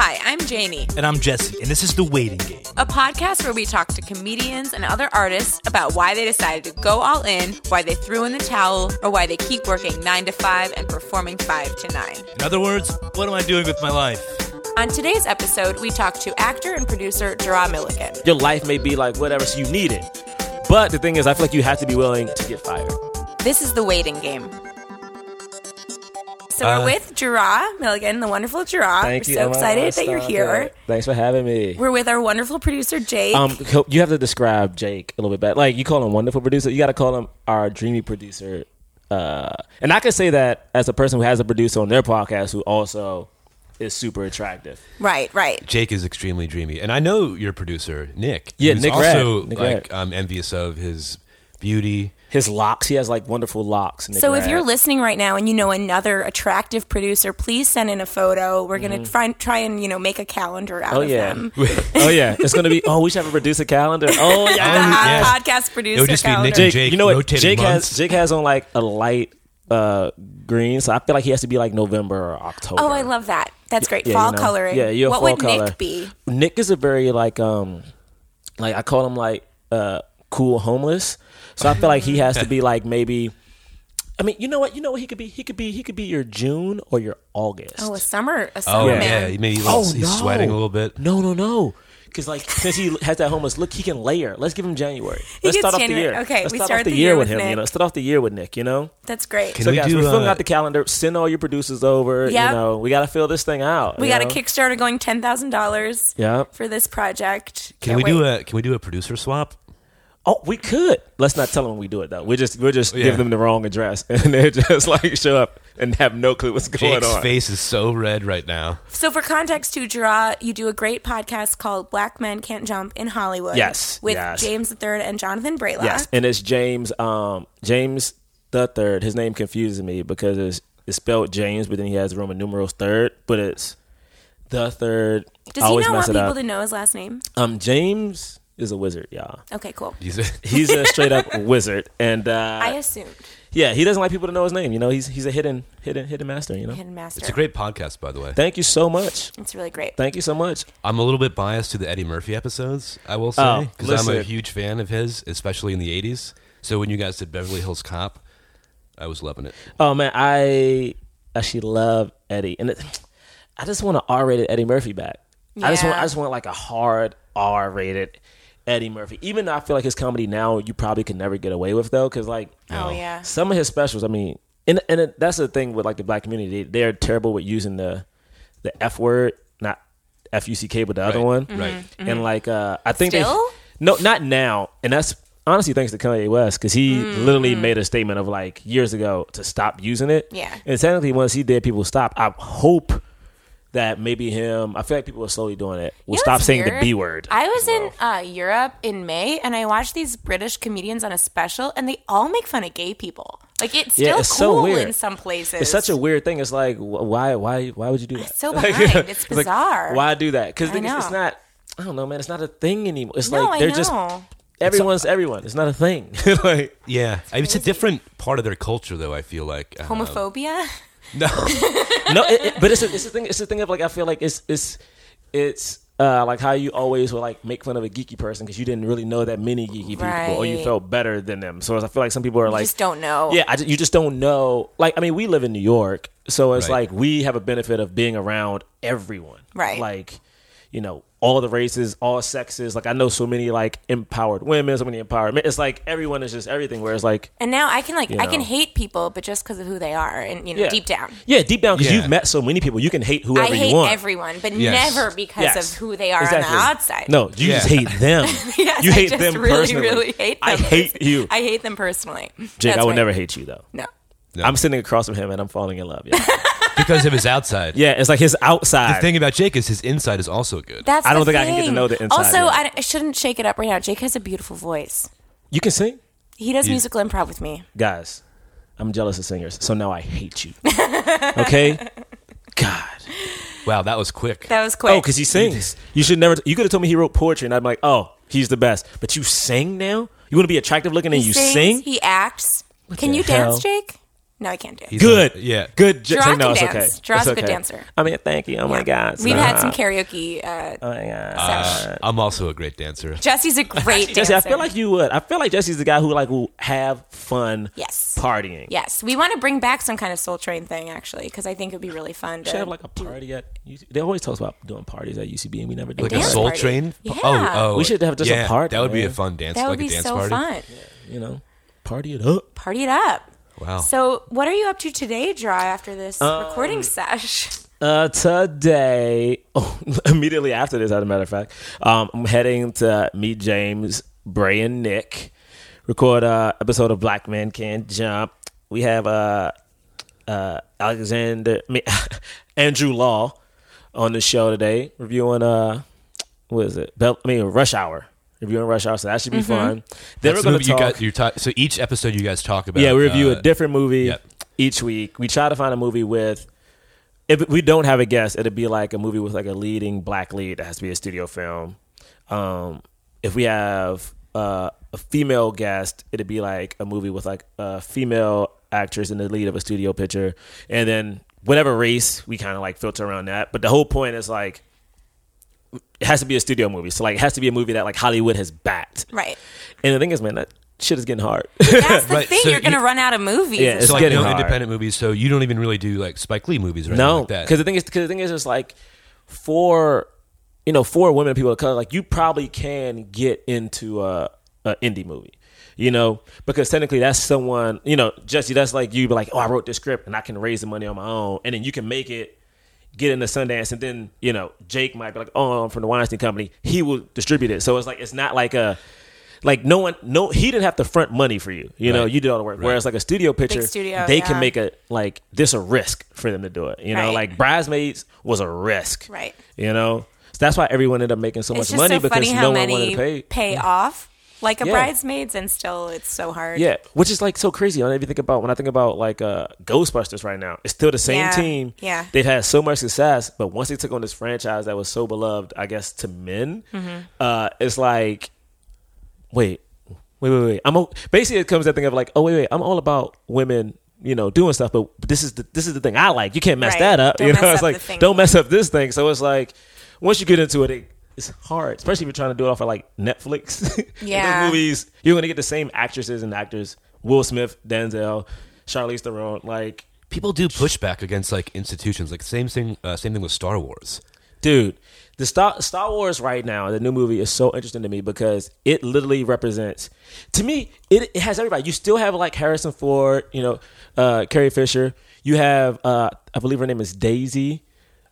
Hi, I'm Janie, And I'm Jesse, and this is The Waiting Game. a podcast where we talk to comedians and other artists about why they decided to go all in, why they threw in the towel, or why they keep working 9 to 5 and performing 5 to 9. In other words, what am I doing with my life? On today's episode, we talk to actor and producer Jerah Milligan. your life may be like whatever, so you need it. But the thing is, I feel like you have to be willing to get fired. This is The Waiting Game. So Uh, we're with Jerah Milligan, the wonderful Jerah. Thank we're you. so Emma. excited that you're here. it. Thanks for having me. We're with our wonderful producer Jake. Um, you have to describe Jake a little bit better. Like you call him wonderful producer, you got to call him our dreamy producer. Uh, and I can say that as a person who has a producer on their podcast who also is super attractive. right, right. Jake is extremely dreamy, and I know your producer Nick. Yeah, Nick also Rad. Nick like Rad. I'm envious of his beauty. His locks, he has like wonderful locks. Nick So if you're listening right now and you know another attractive producer, please send in a photo. We're gonna find try and you know make a calendar out Mm-hmm. oh of yeah, them. oh yeah, it's gonna be. Oh, we should have a producer calendar. Oh The yeah, hot yeah. podcast producer It would just be calendar. Nick Jake, Jake you know what? Jake months. has Jake has on like a light uh green, so I feel like he has to be like November or October. oh, I love that. That's great. Yeah, fall you know. coloring. Yeah, you're what fall would color. Nick be? Nick is a very like um like I call him like uh cool homeless. So I feel like he has to be like maybe I mean, you know what? You know what he could be? He could be he could be your June or your August. Oh, a summer, a Oh summer yeah, man. maybe he's, Oh, he's no. sweating a little bit. No, no, no. Because like since he has that homeless look, he can layer. Let's give him January. Let's gets start off the year. Okay, Let's we start start off the, the year, year with with him. Nick. You know, start off the year with Nick. You know. That's great. Can So we guys, do, we're filling uh, out the calendar. Send all your producers over. Yep. You know, we got to fill this thing out. we you got a? Kickstarter going ten thousand dollars Yeah. for this project. Can Can't we do a Can we do a producer swap? Oh, we could. Let's not tell them we do it though. We just we just Yeah. give them the wrong address, and they just like show up and have no clue what's going Jake's on. face is so red right now. So for context, to draw, you do a great podcast called Black Men Can't Jump in Hollywood. Yes, with yes. James III and Jonathan Braylock. Yes, and it's James. Um, James the third. His name confuses me because it's it's spelled James, but then he has Roman numerals third, but it's the third. Does I he always not want people up. to know his last name? Um, James is a wizard, y'all. Okay, cool. He's a, He's a straight up wizard, and uh, I assumed yeah, he doesn't like people to know his name. You know, he's he's a hidden hidden hidden master. You know. Hidden Master. it's a great podcast, by the way. Thank you so much. It's really great. Thank you so much. I'm a little bit biased to the Eddie Murphy episodes. I will Oh, say because I'm a huge fan of his, especially in the '80s. So when you guys did Beverly Hills Cop, I was loving it. Oh man, I actually love Eddie, and it, I just want an R-rated Eddie Murphy back. I just want, Yeah. I just want like a hard R-rated Eddie Murphy. Even though I feel like his comedy now you probably could never get away with though, because like Oh yeah. some of his specials, I mean, and and it, that's the thing with like the black community, they, they're terrible with using the the F word, not F U C K, but the other Right. one, Right. Mm-hmm. and mm-hmm. like uh, I think Still? they no, not now, and that's honestly thanks to Kanye West because he mm. literally mm. made a statement of like years ago to stop using it. Yeah. and technically once he did, people stopped. I hope that maybe him. I feel like people are slowly doing it. Will You know stop what's saying the? B word. I was in uh, Europe in May, and I watched these British comedians on a special, and they all make fun of gay people. Like it's still Yeah, it's so cool weird. in some places. It's such a weird thing. It's like why why why would you do that? so behind. It's like, bizarre. why do that? Because it's, it's not. I don't know, man. It's not a thing anymore. It's No, like I they're know. just everyone's everyone. It's not a thing. like Yeah, I mean, it's a different part of their culture, though. I feel like Um, Homophobia. No, no, it, it- but it's a, it's a thing. It's a thing of like I feel like it's it's it's uh, like how you always will like make fun of a geeky person because you didn't really know that many geeky people or you felt better than them. So I feel like some people are like just don't know. Yeah, I ju- you just don't know. Like I mean, we live in New York, so it's Right. like we have a benefit of being around everyone. Right. Like you know all the races, all sexes. Like I know so many like empowered women, so many empowered men. It's like everyone is just everything. Whereas like And now I can like You I can hate people, but just because of who they are, and you know, yeah, deep down. yeah, deep down because Yeah. you've met so many people, you can hate whoever I hate you want. everyone, but Yes. never because Yes. of who they are Exactly. on the outside. No, you just hate them. Yes, you I hate just them really, personally. really hate them. I hate you, I hate them personally. Jake. That's I would right. never hate you though. No. No. I'm sitting across from him and I'm falling in love. Yeah, because of his outside. yeah. It's like his outside. The thing about Jake is his inside is also good. That's I don't the think I can get to know the inside Also, yet. I, I shouldn't shake it up right now. Jake has a beautiful voice. you can sing, He does musical improv with me. guys. I'm jealous of singers, so now I hate you. Okay, God. wow, that was quick. That was quick. Oh, because he sings. You should never. You could have told me he wrote poetry, and I'm like, oh, he's the best. But you sing now. You want to be attractive looking, and you sings, sing. He acts. Can the you hell? dance, Jake? No, I can't dance. He's Good. a- yeah. Good. J- Jerah say no, can it's dance. okay. Jerah's It's a good okay. dancer. I mean, thank you. Oh my God. We've had some karaoke. Uh, Oh my God. Uh, I'm also a great dancer. Jesse's a great dancer. Jesse. I feel like you would. I feel like Jesse's the guy who like will have fun. Yes. Partying. Yes, we want to bring back some kind of Soul Train thing actually, because I think it'd be really fun. To Should have like a party at. UC They always talk about doing parties at UCB, and we never do. Like a dance soul party. train? Yeah. Oh, oh. We should have just a yeah, party, That would be a man. fun dance, that like would a be dance so party. fun. You know, party it up. Party it up. Wow. So, what are you up to today, Dry? After this Um, recording sesh? Uh, today, oh, immediately after this, as a matter of fact, um, I'm heading to meet James, Bray, and Nick. Record a episode of Black Men Can't Jump. We have uh, uh, Alexander, I mean, Andrew Law on the show today, reviewing uh, what is it? Bel- I mean, Rush Hour. Reviewing Rush Hour, so that should be fun. Then That's we're going to talk. you got. You talk. So each episode you guys talk about. Yeah, we review uh, a different movie yep. each week. We try to find a movie with. If we don't have a guest, it'd be like a movie with like a leading black lead. That has to be a studio film. Um, if we have uh, a female guest, it'd be like a movie with like a female actress in the lead of a studio picture, and then whatever race we kind of like filter around that. But the whole point is like it has to be a studio movie. So like it has to be a movie that like Hollywood has backed. Right. And the thing is, man, that shit is getting hard. That's the Right, thing. so You're going to you- run out of movies. Yeah, it's So like getting no hard. independent movies. So you don't even really do like Spike Lee movies, right? No, like that. because the thing is, because the thing is, just like for you know, for women, people of color, like you probably can get into a, a indie movie, you know, because technically that's someone, you know, Jesse, that's like you, be like, oh, I wrote this script and I can raise the money on my own, and then you can make it. Get into Sundance, and then you know Jake might be like, "Oh, I'm from the Weinstein Company." He will distribute it, so it's like it's not like a like no one, no, he didn't have to front money for you. You know, you did all the work. Right. Whereas like a studio picture, studio, they yeah. can make a like this a risk for them to do it. You know, Right. like Bridesmaids was a risk. Right. You know, so that's why everyone ended up making so It's much money so because funny no how one wanted to pay. pay off like a Yeah. bridesmaids, and still it's so hard. Yeah, which is like so crazy. I don't even think about when I think about like uh, Ghostbusters right now. It's still the same Yeah, team. yeah. they've had so much success, but once they took on this franchise that was so beloved, I guess to men, Mm-hmm. uh, it's like, wait, wait, wait, wait. I'm basically it comes to that thing of like, oh wait, wait, I'm all about women. You know, doing stuff, but this is the this is the thing I like. You can't mess Right. that up. Don't you know, it's like don't mess up this thing. So it's like once you get into it, it it's hard, especially if you're trying to do it off of like Netflix. Yeah. those movies you're gonna get the same actresses and actors: Will Smith, Denzel, Charlize Theron. Like, People do pushback against like institutions. Like same thing. Uh, same thing with Star Wars. dude, the Star Star Wars right now, the new movie is so interesting to me because it literally represents. To me, it, it has everybody. You still have like Harrison Ford, you know, uh, Carrie Fisher. You have, uh, I believe her name is Daisy.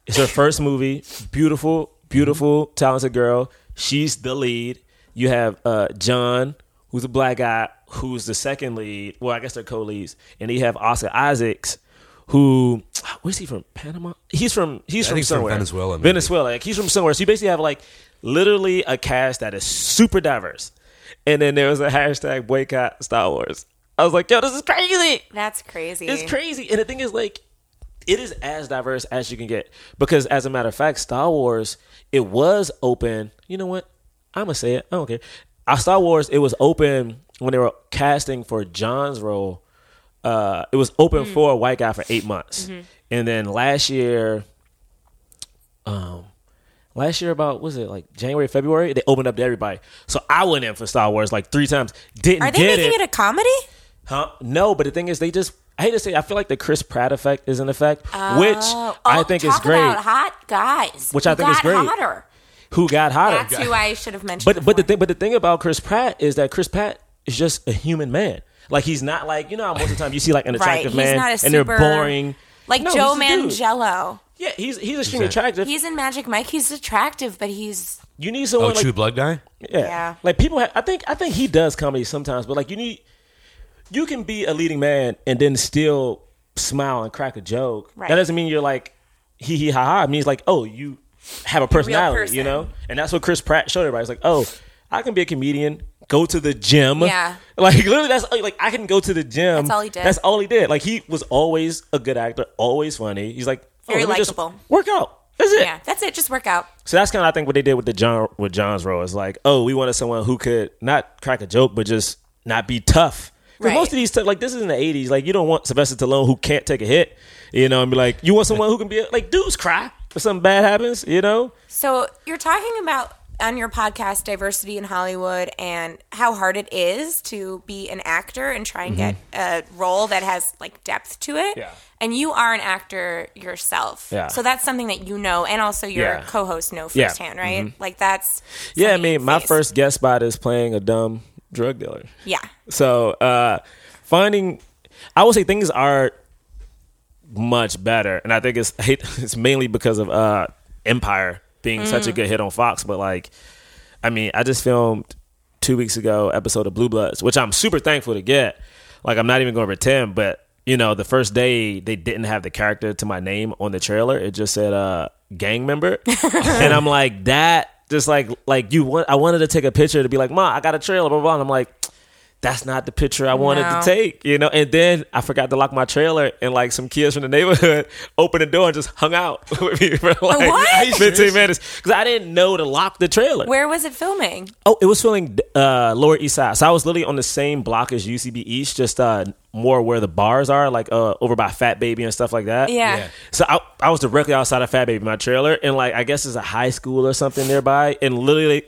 It's her first movie. Beautiful, beautiful, talented girl. She's the lead. You have uh, John, who's a black guy, who's the second lead. Well, I guess they're co-leads, and then you have Oscar Isaacs, who where's he from? Panama. He's from he's I from think he's from somewhere. Venezuela, maybe. Venezuela. Like he's from somewhere. So you basically have like literally a cast that is super diverse. And then there was a hashtag boycott Star Wars. I was like, yo, this is crazy. That's crazy. It's crazy. And the thing is, like, it is as diverse as you can get. Because as a matter of fact, Star Wars, it was open. You know what? I'm gonna say it. I don't care. Uh, Star Wars, it was open when they were casting for John's role. Uh, it was open for a white guy for eight months, and then last year, um, last year about was it like January, February, they opened up to everybody. So I went in for Star Wars like three times. Didn't Are they making it. a comedy? Huh? No, but the thing is, they just. I hate to say, I feel like the Chris Pratt effect is in effect, which Oh, I oh, think is talk great. About hot guys, Which I who think is great. Hotter. Who got hotter? That's who I should have mentioned. but but the thing but the thing about Chris Pratt is that Chris Pratt is just a human man. Like he's not like you know how most of the time you see like an right? attractive He's man not a and super, they're boring. like No, Joe he's. Manganiello. Yeah, he's he's extremely Exactly. attractive. He's in Magic Mike. He's attractive, but he's you need Oh, someone like True Blood guy. Yeah. Yeah. Like people have, I think I think he does comedy sometimes, but like you need you can be a leading man and then still smile and crack a joke. Right. That doesn't mean you're like hee hee ha ha. It means like, oh, you have a personality, you person. know? And that's what Chris Pratt showed everybody. It's like, oh, I can be a comedian, go to the gym. Yeah. Like literally that's like I can go to the gym. That's all he did. That's all he did. Like he was always a good actor, always funny. He's like oh, Very let me just likable. Work out. That's it. yeah. That's it. Just work out. So that's kind of I think what they did with the John with John's role is like, oh, we wanted someone who could not crack a joke, but just not be tough Right. most of these stuff, like this is in the '80s. Like you don't want Sylvester Stallone who can't take a hit, you know, and be like, you want someone who can be like dudes cry if something bad happens, you know. So you're talking about on your podcast diversity in Hollywood and how hard it is to be an actor and try and get a role that has like depth to it. Mm-hmm. Yeah. And you are an actor yourself. Yeah. So that's something that you know and also your Yeah. co-host know. Mm-hmm. firsthand, right? Like that's Yeah, I mean, my face. first guest spot is playing a dumb drug dealer. Yeah. So uh finding I would say things are much better. And I think it's it's mainly because of uh Empire being such a good hit on Fox. But like I mean, I just filmed two weeks ago episode of Blue Bloods, which I'm super thankful to get. Like I'm not even gonna pretend, but you know, the first day they didn't have the character to my name on the trailer. It just said uh gang member. and I'm like, that just like like you want I wanted to take a picture to be like, Ma, I got a trailer, blah blah, blah. And I'm like, that's not the picture I wanted No. to take, you know. And then I forgot to lock my trailer, and like some kids from the neighborhood opened the door and just hung out with me for like What? 15 minutes because I didn't know to lock the trailer. Where was it filming? Oh, it was filming uh, Lower East Side. So I was literally on the same block as UCB East, just uh, more where the bars are, like uh, over by Fat Baby and stuff like that. Yeah. Yeah. So I, I was directly outside of Fat Baby, my trailer, and like I guess it's a high school or something nearby, and literally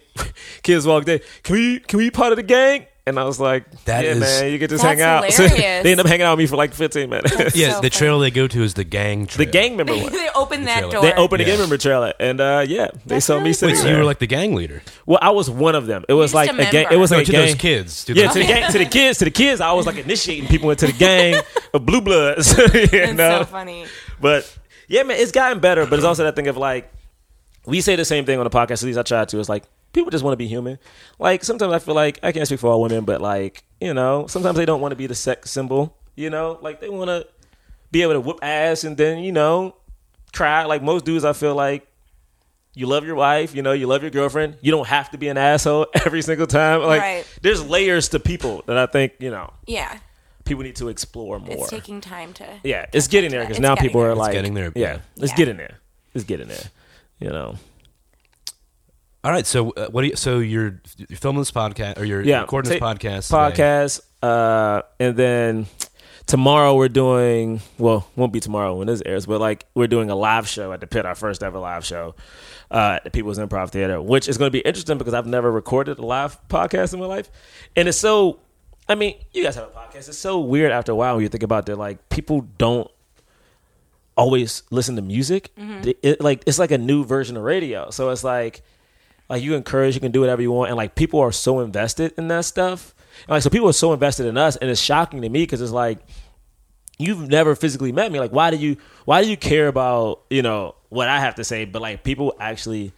kids walked in. Can we can we part of the gang? And I was like, That yeah, is- man, you can just That's hang out. So hilarious. they end up hanging out with me for like 15 minutes. Yeah, So the funny. trail they go to is the gang the gang member one. they opened that trailer. door. They opened a Yeah. gang member trailer, and uh, yeah, they That's saw me really sitting Wait, so there. you were like the gang leader? well, I was one of them. It was You're like just a a gang. member. It was No, like to a gang. those kids. To Yeah, those to the gang, to the kids, to the kids. I was like initiating people into the gang of blue bloods. you It's know? so funny. But yeah, man, it's gotten better. But it's also that thing of like we say the same thing on the podcast. At least I try to. It's like people just want to be human. Like sometimes I feel like I can't speak for all women, but like you know, sometimes they don't want to be the sex symbol. You know, like they want to be able to whoop ass and then you know cry. Like most dudes, I feel like you love your wife, you know, you love your girlfriend. You don't have to be an asshole every single time. Like Right. there's layers to people that I think you know Yeah. people need to explore more. It's taking time to yeah, it's getting there because now people there. are It's like, getting there, Yeah, yeah. let's Yeah. get in there. Let's get in there. You know. All right, so uh, what do you? So you're you're filming this podcast or you're Yeah, recording this ta- podcast? today. Podcast, uh, and then tomorrow we're doing. Well, won't be tomorrow when this airs, but like we're doing a live show at the Pit, our first ever live show uh, at the People's Improv Theater, which is going to be interesting because I've never recorded a live podcast in my life, and it's so. I mean, you guys have a podcast. It's so weird after a while when you think about that. Like people don't always listen to music. It- it- like it's like a new version of radio. So it's like like you encourage, you can do whatever you want, and like people are so invested in that stuff. And, like so, people are so invested in us, and it's shocking to me because it's like you've never physically met me. Like, why do you why do you care about you know what I have to say? But like people actually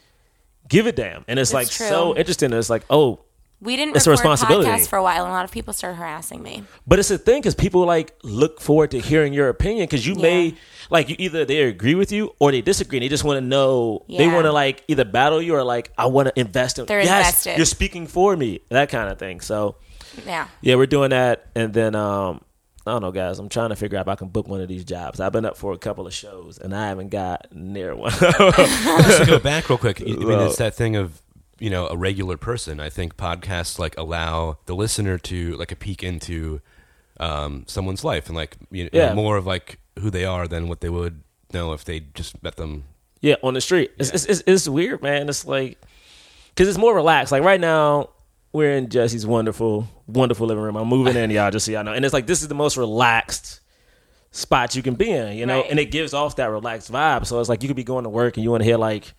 give a damn, and it's, It's like true. so interesting. It's like oh, We didn't It's a responsibility. podcasts for a while, and a lot of people started harassing me. But it's a thing because people like look forward to hearing your opinion because you Yeah. may like you either they agree with you or they disagree. And they just want to know they want to like either battle you or like I want to invest in. They're yes, invested. You're speaking for me, that kind of thing. So Yeah. yeah, we're doing that, and then um. I don't know, guys. I'm trying to figure out if I can book one of these jobs. I've been up for a couple of shows, and I haven't got near one. Just to go back real quick, I mean, it's that thing of you know a regular person. I think podcasts like allow the listener to like a peek into um, someone's life and like you know, Yeah. more of like who they are than what they would know if they just met them. Yeah, on the street. It's, it's, it's, it's weird, man. It's like, because it's more relaxed. Like right now, we're in Jesse's wonderful, wonderful living room. I'm moving in, y'all, just so y'all know. And it's like, this is the most relaxed spot you can be in, you know? Right. And it gives off that relaxed vibe. So it's like, you could be going to work and you want to hear like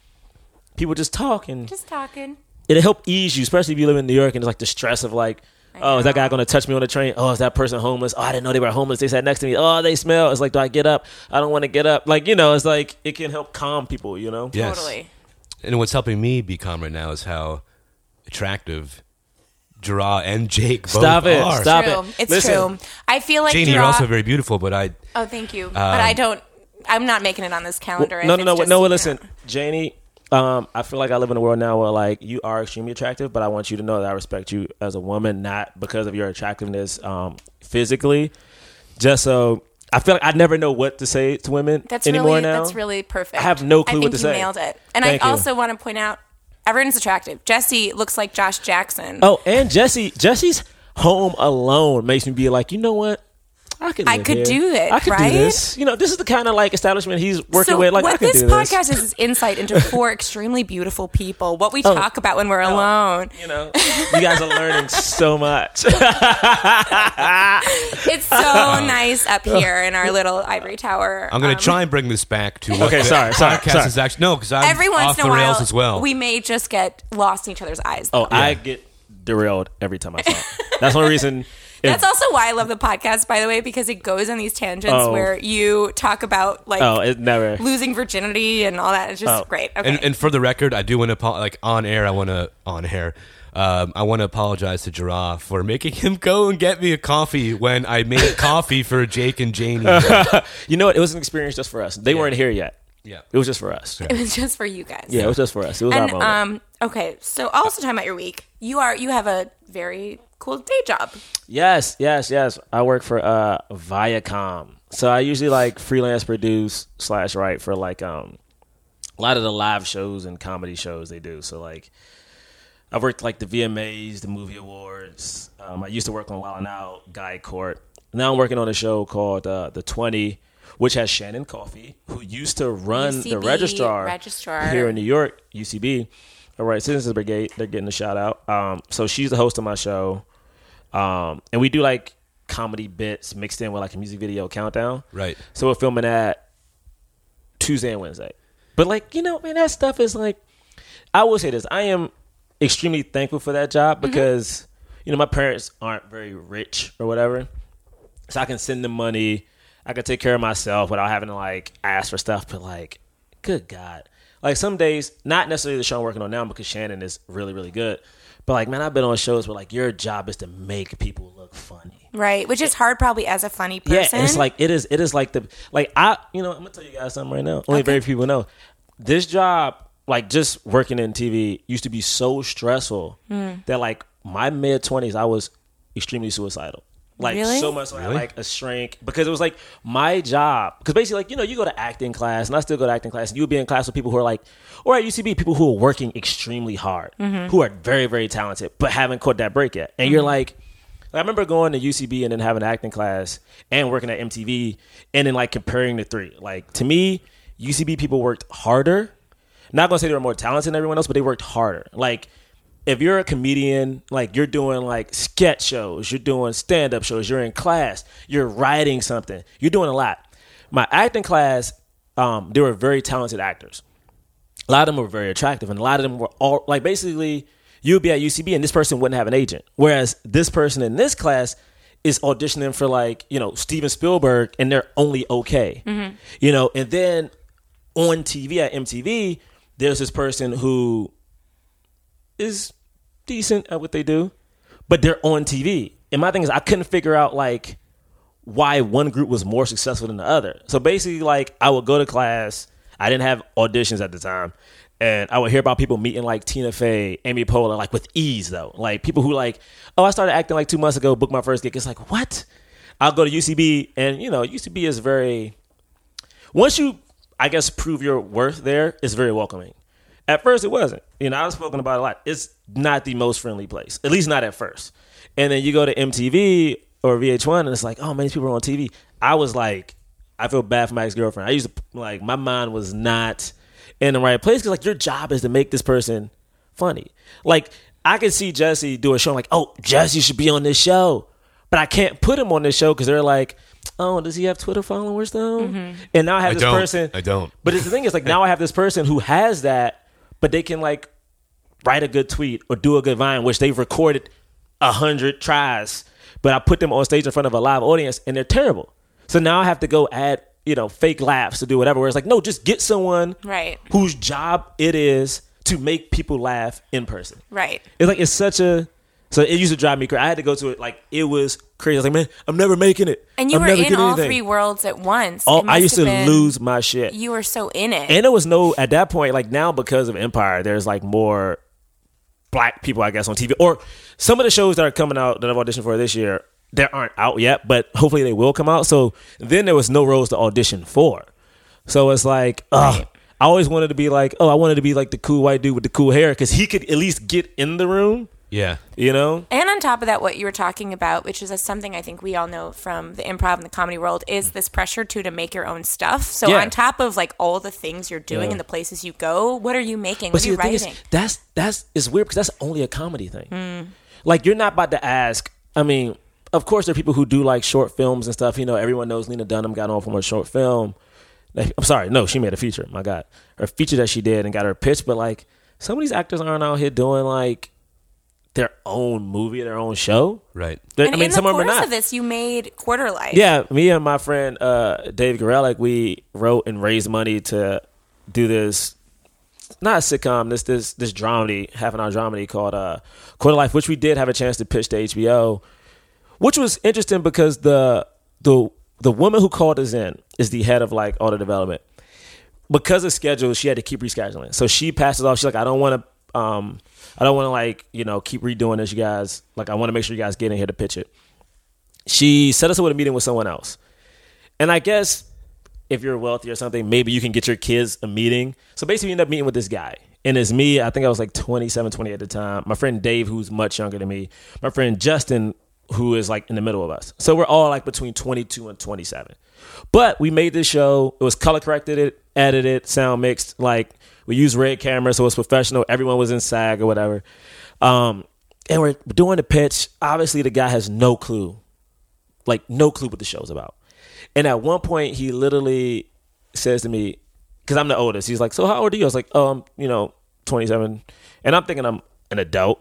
people just talking, Just talking. it'll help ease you, especially if you live in New York and it's like the stress of like, oh, is that guy going to touch me on the train? Oh, is that person homeless? Oh, I didn't know they were homeless. They sat next to me. Oh, they smell. It's like, do I get up? I don't want to get up. Like, you know, it's like it can help calm people, you know? Yes. Totally. And what's helping me be calm right now is how attractive Jerah and Jake both Stop it. are. Stop true. it. It's Listen. true. I feel like Janie, you're also very beautiful, but I Oh, thank you. but um, I don't. I'm not making it on this calendar. if no, no, it's no, just, no. you. Listen, Janie. Um, I feel like I live in a world now where like you are extremely attractive, but I want you to know that I respect you as a woman, not because of your attractiveness um, physically. Just so I feel like I never know what to say to women That's anymore really now. that's really perfect. I have no clue I what to you say. nailed it. And Thank I you. also want to point out everyone's attractive. Jesse looks like Josh Jackson. Oh, and Jesse, Jesse's Home Alone makes me be like, you know what? I could. I could here. do it, I could right? do this. You know, this is the kind of like establishment he's working so with. Like, I what could this do this. podcast is is insight into four extremely beautiful people. What we Oh. talk about when we're alone. You know, you guys are learning so much. It's so nice up here in our little ivory tower. I'm going Um, to try and bring this back to what Okay, the sorry, sorry, podcast sorry. is actually. No, because I'm Every once off in a the while, as well. we may just get lost in each other's eyes. oh, I get derailed every time I talk. That's one reason. If- That's also why I love the podcast, by the way, because it goes on these tangents Oh. where you talk about like oh, it never. losing virginity and all that. It's just Oh. great. Okay. and, and for the record, I do want to like on air. I want to on air. Um, I want to apologize to Giraffe for making him go and get me a coffee when I made coffee for Jake and Janie. You know what? It was an experience just for us. They weren't here yet. yeah. It was just for us. it was just for you guys. Yeah, it was just for us. It was our And moment. um, okay, so also talking about your week, you are you have a very cool day job. Yes, yes, yes. I work for uh Viacom. So I usually like freelance produce slash write for like um a lot of the live shows and comedy shows they do. So like I've worked like the VMAs, the movie awards. Um, I used to work on Wild 'N Out, Guy Court. Now I'm working on a show called uh, The 20, which has Shannon Coffey, who used to run the registrar, registrar. here in New York, UCB. All right, Citizens Brigade, they're getting a shout out. Um, so she's the host of my show. Um, and we do like comedy bits mixed in with like a music video countdown. Right. So we're filming that Tuesday and Wednesday. But like, you know, man, that stuff is like I will say this. I am extremely thankful for that job because, you know, my parents aren't very rich or whatever. So I can send them money. I can take care of myself without having to like ask for stuff. But like, good God. Like some days, not necessarily the show I'm working on now because Shannon is really, really good. But like, man, I've been on shows where like your job is to make people look funny. Right, which is hard probably as a funny person. Yeah, it's like it is. It is like the like I. You know, I'm gonna tell you guys something right now. Only very few people know. This job, like just working in TV, used to be so stressful Hmm. that like my mid twenties, I was extremely suicidal. Like Really? so much, so I had Really? like a shrink because it was like my job. Because basically, like you know, you go to acting class, and I still go to acting class, and you would be in class with people who are like, or at UCB, people who are working extremely hard, mm-hmm. who are very, very talented, but haven't caught that break yet. And you're mm-hmm. like, I remember going to UCB and then having an acting class and working at MTV and then like comparing the three. Like to me, UCB people worked harder. Not gonna say they were more talented than everyone else, but they worked harder. Like if you're a comedian, like you're doing like sketch shows, you're doing stand up shows, you're in class, you're writing something, you're doing a lot. My acting class, um, they were very talented actors. A lot of them were very attractive, and a lot of them were all like basically you would be at UCB and this person wouldn't have an agent, whereas this person in this class is auditioning for like you know Steven Spielberg, and they're only okay, you know, and then on TV at MTV, there's this person who is decent at what they do, but they're on TV, and my thing is I couldn't figure out like why one group was more successful than the other. So basically, like I would go to class. I didn't have auditions at the time, and I would hear about people meeting like Tina Fey, Amy Poehler, like with ease though. Like people who like, oh, I started acting like two months ago, booked my first gig. It's like what? I'll go to UCB, and you know, UCB is very. Once you, I guess, prove your worth there, it's very welcoming. At first, it wasn't. You know, I've spoken about it a lot. It's not the most friendly place, at least not at first. And then you go to MTV or VH1, and it's like, oh man, these people are on TV. I was like, I feel bad for my ex girlfriend. I used to like my mind was not in the right place because like your job is to make this person funny. Like I could see Jesse do a show like, oh, Jesse should be on this show, but I can't put him on this show because they're like, oh, does he have Twitter followers though? Mm-hmm. And now I have I this don't. person. I don't. But the thing is, like now I have this person who has that, but they can like write a good tweet or do a good vine, which they've recorded a hundred tries, but I put them on stage in front of a live audience and they're terrible. So now I have to go add, you know, fake laughs to do whatever. Where it's like, no, just get someone Right. whose job it is to make people laugh in person. right. It's like it's such a so it used to drive me crazy. I had to go to it like it was crazy. I was like, man, I'm never making it. And you I'm were never in all anything. three worlds at once. Oh, I used to been- lose my shit. You were so in it. And there was no at that point, like now because of Empire, there's like more black people, I guess, on TV. Or some of the shows that are coming out that I've auditioned for this year, they aren't out yet, but hopefully they will come out. So then there was no roles to audition for. So it's like, ugh. I always wanted to be like, oh, I wanted to be like the cool white dude with the cool hair because he could at least get in the room Yeah. You know? And on top of that, what you were talking about, which is something I think we all know from the improv and the comedy world, is this pressure to to make your own stuff. So Yeah. on top of like all the things you're doing Yeah. and the places you go, what are you making? But What see, are you the thing is, that's that's it's weird because that's only a comedy thing. Hmm. Like you're not about to ask. I mean, of course, there are people who do like short films and stuff. You know, everyone knows Lena Dunham got on from a short film. I'm sorry, no, she made a feature. My God, her feature that she did and got her pitch. But like, some of these actors aren't out here doing like their own movie, their own show. Right. They're- and I mean, in some the of them are not. of this, you made Quarter Life. Yeah, me and my friend uh, Dave Gorelick, we wrote and raised money to do this, not a sitcom, this this this dramedy, half an hour dramedy called uh, Quarter Life, which we did have a chance to pitch to HBO, which was interesting because the the the woman who called us in is the head of like all the development. Because of schedule, she had to keep rescheduling. So she passes off. She's like, I don't want to, um, I don't want to like you know keep redoing this, you guys. Like, I want to make sure you guys get in here to pitch it she set us up with a meeting with someone else. And I guess if you're wealthy or something, maybe you can get your kids a meeting. So basically, we end up meeting with this guy. And it's me, I think I was like 27, 28 at the time. My friend Dave, who's much younger than me. My friend Justin, who is like in the middle of us. So we're all like between 22 and 27. But we made this show. It was color corrected, it, edited, sound mixed. Like we used red cameras, so it was professional. Everyone was in SAG or whatever. Um, and we're doing the pitch. Obviously, the guy has no clue like no clue what the show's about. And at one point, he literally says to me, because I'm the oldest, he's like, "So how old are you?" I was like, "Oh, I'm you know 27," and I'm thinking I'm an adult.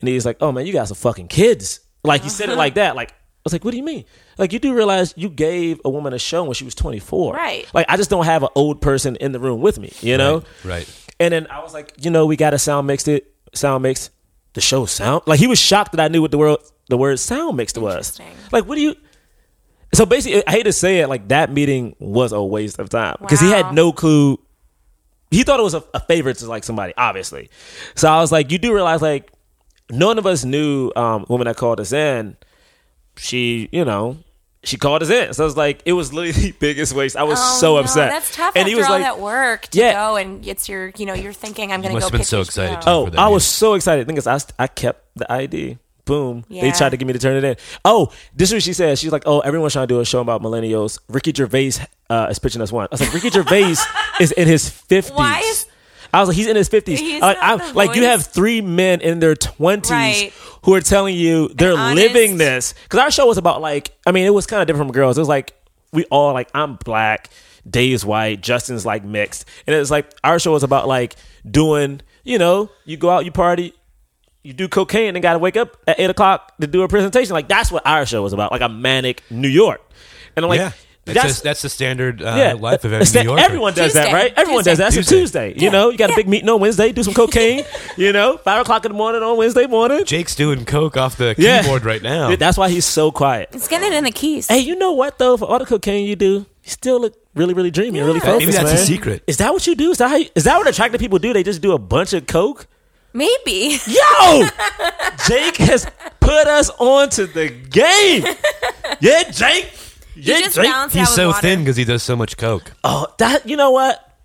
And he's like, "Oh man, you guys are fucking kids." Like he said it like that. Like was like, "What do you mean?" Like you do realize you gave a woman a show when she was 24, Right. Like I just don't have an old person in the room with me, you know? Right. And then I was like, you know, we got to sound mixed it, sound mixed. The show sound like he was shocked that I knew what the word the word sound mixed was. Interesting. Like, what do you? So basically, I hate to say it, like that meeting was a waste of time because he had no clue. He thought it was a, a favor to like somebody, obviously. So I was like, you do realize, like, none of us knew um, woman that called us in. She, you know, she called us in. So I was like, it was literally the biggest waste. I was Oh, so no, upset. That's tough And after he was all like, that work to Yeah. go and it's your, you know, you're thinking I'm going to must go have been so excited. Oh, for I meeting. was so excited. Thing is, I, I kept the ID. Boom. Yeah. They tried to get me to turn it in. Oh, this is what she said. She's like, oh, everyone's trying to do a show about millennials. Ricky Gervais uh, is pitching us one. I was like, Ricky Gervais is in his 50s. Why is- I was like, he's in his 50s. Like, I'm- like, you have three men in their 20s Right. who are telling you they're honest. living this. Because our show was about, like, I mean, it was kind of different from girls. It was like, we all, like, I'm black, Dave's white, Justin's, like, mixed. And it was like, our show was about, like, doing, you know, you go out, you party, you do cocaine and got to wake up at eight o'clock to do a presentation. Like that's what our show was about, like a manic New York. And I'm like, yeah. That's, that's just, that's the standard uh, yeah, life of every sta- New Yorker. Everyone does that, right? Everyone Tuesday. does that. That's a Tuesday. Tuesday. You know, you got a big meeting on Wednesday. Do some cocaine. you know, five o'clock in the morning on Wednesday morning. Jake's doing coke off the Yeah. keyboard right now. That's why he's so quiet. It's getting it in the keys. Hey, you know what though? For all the cocaine you do, you still look really, really dreamy and really focused. Maybe that's the man. secret. Is that what you do? Is that how? You, is that what attractive people do? They just do a bunch of coke. Maybe. Yo, Jake has put us onto the game. Yeah, Jake. You just Jake. balance it He's out with so water. thin because he does so much coke. Oh, that you know what?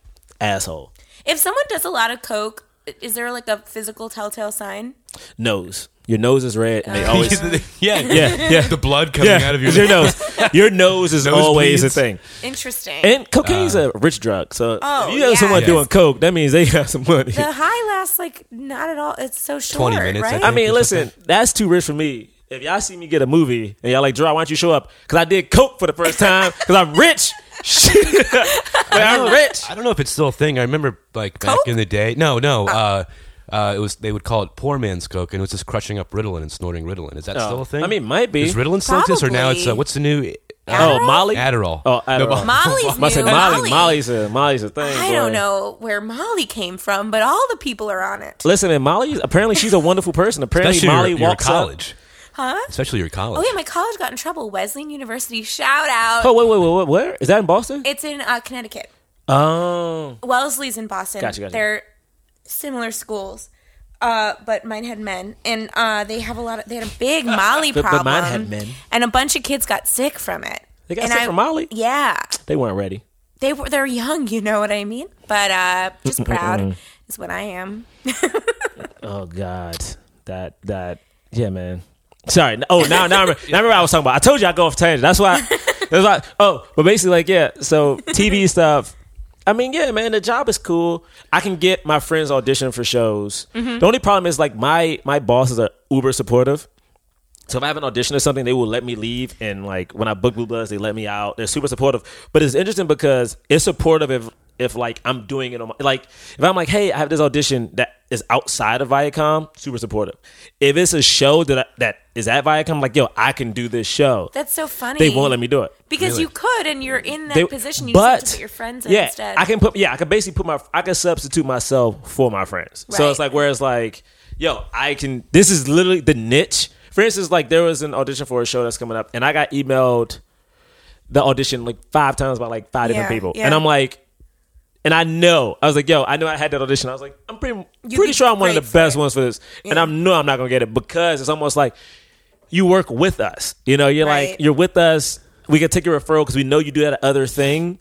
Asshole. If someone does a lot of coke, is there like a physical telltale sign? Nose. Your nose is red, and they Oh. always. yeah, Yeah, yeah. The blood coming yeah, out of your your nose. Your nose is Nose always a bleeds. thing. Interesting. And cocaine cocaine's ah. a rich drug, so Oh, if you have yeah. someone Yeah. doing coke, that means they got some money. the high lasts like not at all. It's so short, 20 minutes, I right? think. I mean, or listen, that's too rich for me. If y'all see me get a movie and y'all like, Jerah, why don't you show up? Because I did coke for the first time because I'm rich. Shit. I'm rich. I don't know if it's still a thing. I remember like back Coke? in the day. No, no. Uh, uh, it was they would call it poor man's coke, and it was just crushing up Ritalin and snorting Ritalin. Is that still a thing? I mean, might be. is Ritalin still exist, or now it's uh, Probably. what's the new Oh, Molly. Adderall? Oh, Adderall. Molly's I said new. Molly. Molly. Molly's a Molly's a thing. I boy. don't know where Molly came from, but all the people are on it. Listen, and Molly. Apparently, she's a wonderful person. Apparently, Especially Molly your, your walks up. college. Huh? Especially your college. Oh yeah, my college got in trouble. Wesleyan University. Shout out. Oh wait, wait, wait, wait, where is that in Boston? It's in uh, Connecticut. Oh, Wellesley's in Boston. Gotcha, gotcha. They're similar schools. Uh, but mine had men, and uh, they have a lot of. They had a big Molly But- but problem. mine had men. and a bunch of kids got sick from it. They got And sick I- from Molly? Yeah, they weren't ready. they were. They're young, you know what I mean. But uh, just proud is what I am. Oh God, that that yeah, man. Sorry. Oh, now now I remember, now I remember what I was talking about. I told you I go off tangent. That's why. That's why. Oh, but basically, like yeah. So TV stuff. I mean, yeah, man. The job is cool. I can get my friends audition for shows. Mm-hmm. The only problem is like my my bosses are uber supportive. So if I have an audition or something, they will let me leave. And like when I book Blue Bloods, they let me out. They're super supportive. But it's interesting because it's supportive if if like I'm doing it on my like if I'm like, hey, I have this audition that is outside of Viacom, super supportive. If it's a show that I, that is at Viacom, like yo, I can do this show. That's so funny. They won't let me do it. because Really? you could, and you're in that They- position. You but just have to put your friends in yeah, instead. I can put yeah, I can basically put my I can substitute myself for my friends. So it's like whereas like yo, I can this is literally the niche. For instance, like there was an audition for a show that's coming up, and I got emailed the audition like five times by like five different people, yeah. and I'm like. And I know, I was like, yo, I know I had that audition. I was like, I'm pretty, You'd pretty sure I'm one of the best it. ones for this. And I know I'm not gonna get it because it's almost like you work with us. You know, you're like you're with us. We can take your referral because we know you do that other thing.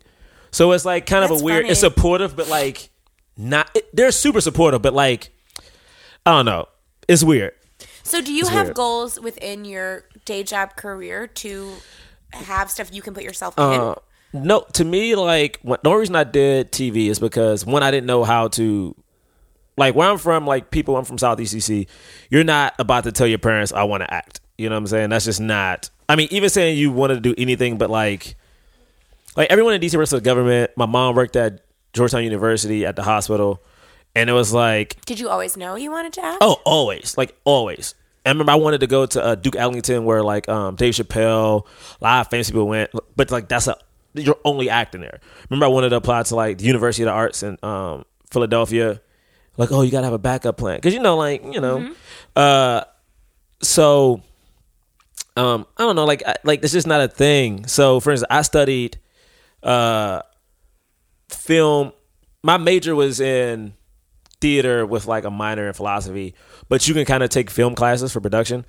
So it's like kind of a weird. funny. It's supportive, but like not. It, they're super supportive, but like I don't know. It's weird. So, do you It's have weird. goals within your day job career to have stuff you can put yourself Uh, in? no, to me, like what, the only reason I did TV is because one, I didn't know how to. Like where I'm from, like people, I'm from Southeast DC. You're not about to tell your parents I want to act. You know what I'm saying? That's just not. I mean, even saying you want to do anything, but like, like everyone in DC works for the government. My mom worked at Georgetown University at the hospital, and it was like Did you always know you wanted to act? Oh, always, like always. I remember I wanted to go to uh, Duke Ellington, where like um, Dave Chappelle, a lot of famous people went, but like that's a you're only acting there. Remember, I wanted to apply to like the University of the Arts in um, Philadelphia. Like, oh, you gotta have a backup plan because you know, like you know, uh, so um, I don't know, like I, like it's just not a thing. So, for instance, I studied uh, film. My major was in theater with like a minor in philosophy, but you can kind of take film classes for production.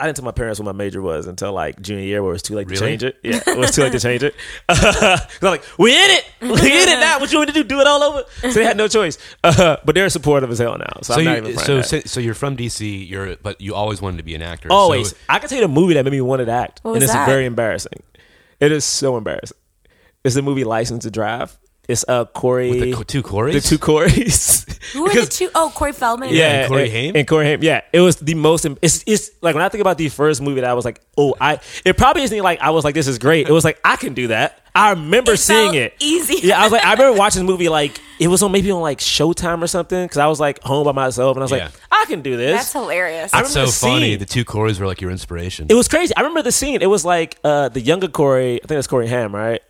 I didn't tell my parents what my major was until like junior year, where it was too late to change it. Yeah, it was too late to change it. I'm like, we in it, we in it now. What you want to do? Do it all over? So they had no choice. Uh, but they're supportive as hell now. So, So I'm not you, even so, so, so so you're from DC. You're but you always wanted to be an actor. So- always. I can tell you the movie that made me want to act, What and it's that? very embarrassing. It is so embarrassing. It's the movie License to Drive. It's uh Corey, with the two Corys. the two Corys. Who are the two? Oh, Corey Feldman. and- yeah, and Corey and, Haim? and Corey Haim. Yeah, it was the most. It's it's like when I think about the first movie that I was like, oh, I. It probably isn't like I was like, this is great. It was like I can do that. I remember It seeing felt it easy. Yeah, I was like, I remember watching the movie like it was on maybe on like Showtime or something because I was like home by myself and I was Yeah. like, I can do this. That's hilarious. I That's so remember the funny. scene. The two Corys were like your inspiration. It was crazy. I remember the scene. It was like uh, the younger Corey. I think that's Corey Haim, right?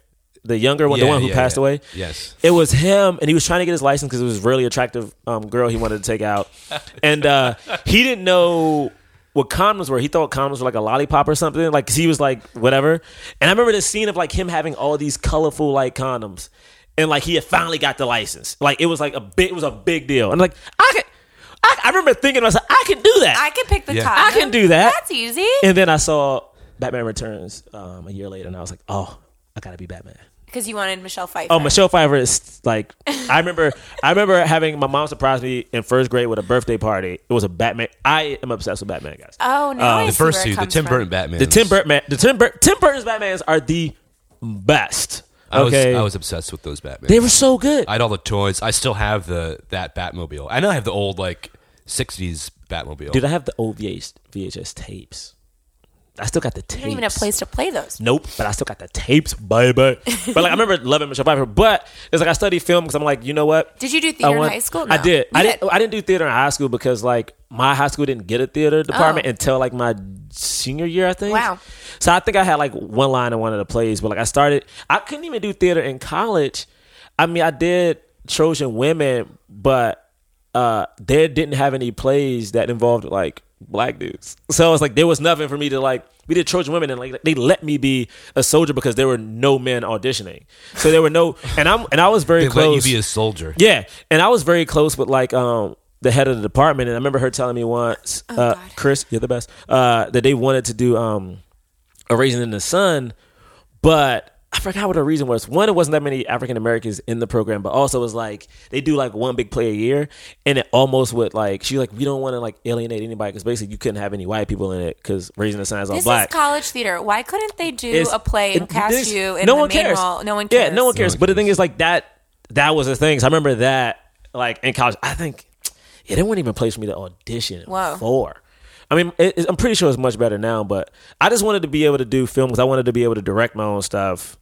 The younger one, the one who yeah, passed yeah. away. Yes. It was him, and he was trying to get his license because it was a really attractive um, girl he wanted to take out, and uh, he didn't know what condoms were. He thought condoms were like a lollipop or something. Like 'cause he was like whatever. And I remember the scene of like him having all these colorful like condoms, and like he had finally got the license. Like it was like a big, it was a big deal. And like I can, I, I remember thinking to myself, I can do that. I can pick the Yeah. condom. I can do that. That's easy. And then I saw Batman Returns um, a year later, and I was like, oh, I gotta be Batman. Because you wanted Michelle Pfeiffer. Oh, Michelle Pfeiffer is like, I remember, I remember having my mom surprise me in first grade with a birthday party. It was a Batman. I am obsessed with Batman, guys. Oh no! Um, I the first two, the Tim. Burton Batman. The Tim Burton, the Tim, Bur- Tim Burton's Batmans are the best. I was Okay, I was obsessed with those Batman. they were so good. I had all the toys. I still have the that Batmobile. I know I have the old like '60s Batmobile. Dude, I have the old VH, VHS tapes. I still got the tapes. You don't even have a place to play those. Nope, but I still got the tapes, baby. but like I remember loving Michelle Pfeiffer. But it's like I studied film because I'm like, you know what? Did you do I theater want- in high school? I No. did. I You didn't. I didn't do theater in high school because like my high school didn't get a theater department Oh. until like my senior year, I think. Wow. So I think I had like one line in one of the plays, but like I started. I couldn't even do theater in college. I mean, I did Trojan Women, but uh they didn't have any plays that involved like black dudes. So it's like there was nothing for me to like. We did Trojan Women, and like they let me be a soldier because there were no men auditioning. So there were no, and I'm and I was very they close. let you be a soldier. Yeah, and I was very close with like um the head of the department, and I remember her telling me once, uh, Chris, you're the best, uh, that they wanted to do um a Raisin in the Sun, but I forgot what the reason was. One, it wasn't that many African Americans in the program, but also it was like they do like one big play a year, and it almost would like she like we don't want to like alienate anybody because basically you couldn't have any white people in it because Raisin in the Sun This black. is college theater. Why couldn't they do It's- a play and it- cast you in no the one main cares. role? No one cares. Yeah, no one cares. one but the thing is, like that, that was the thing. So I remember that, like in college, I think, yeah, they wouldn't even place me to audition Whoa. for. I mean, it, it- I'm pretty sure it's much better now, but I just wanted to be able to do film because I wanted to be able to direct my own stuff,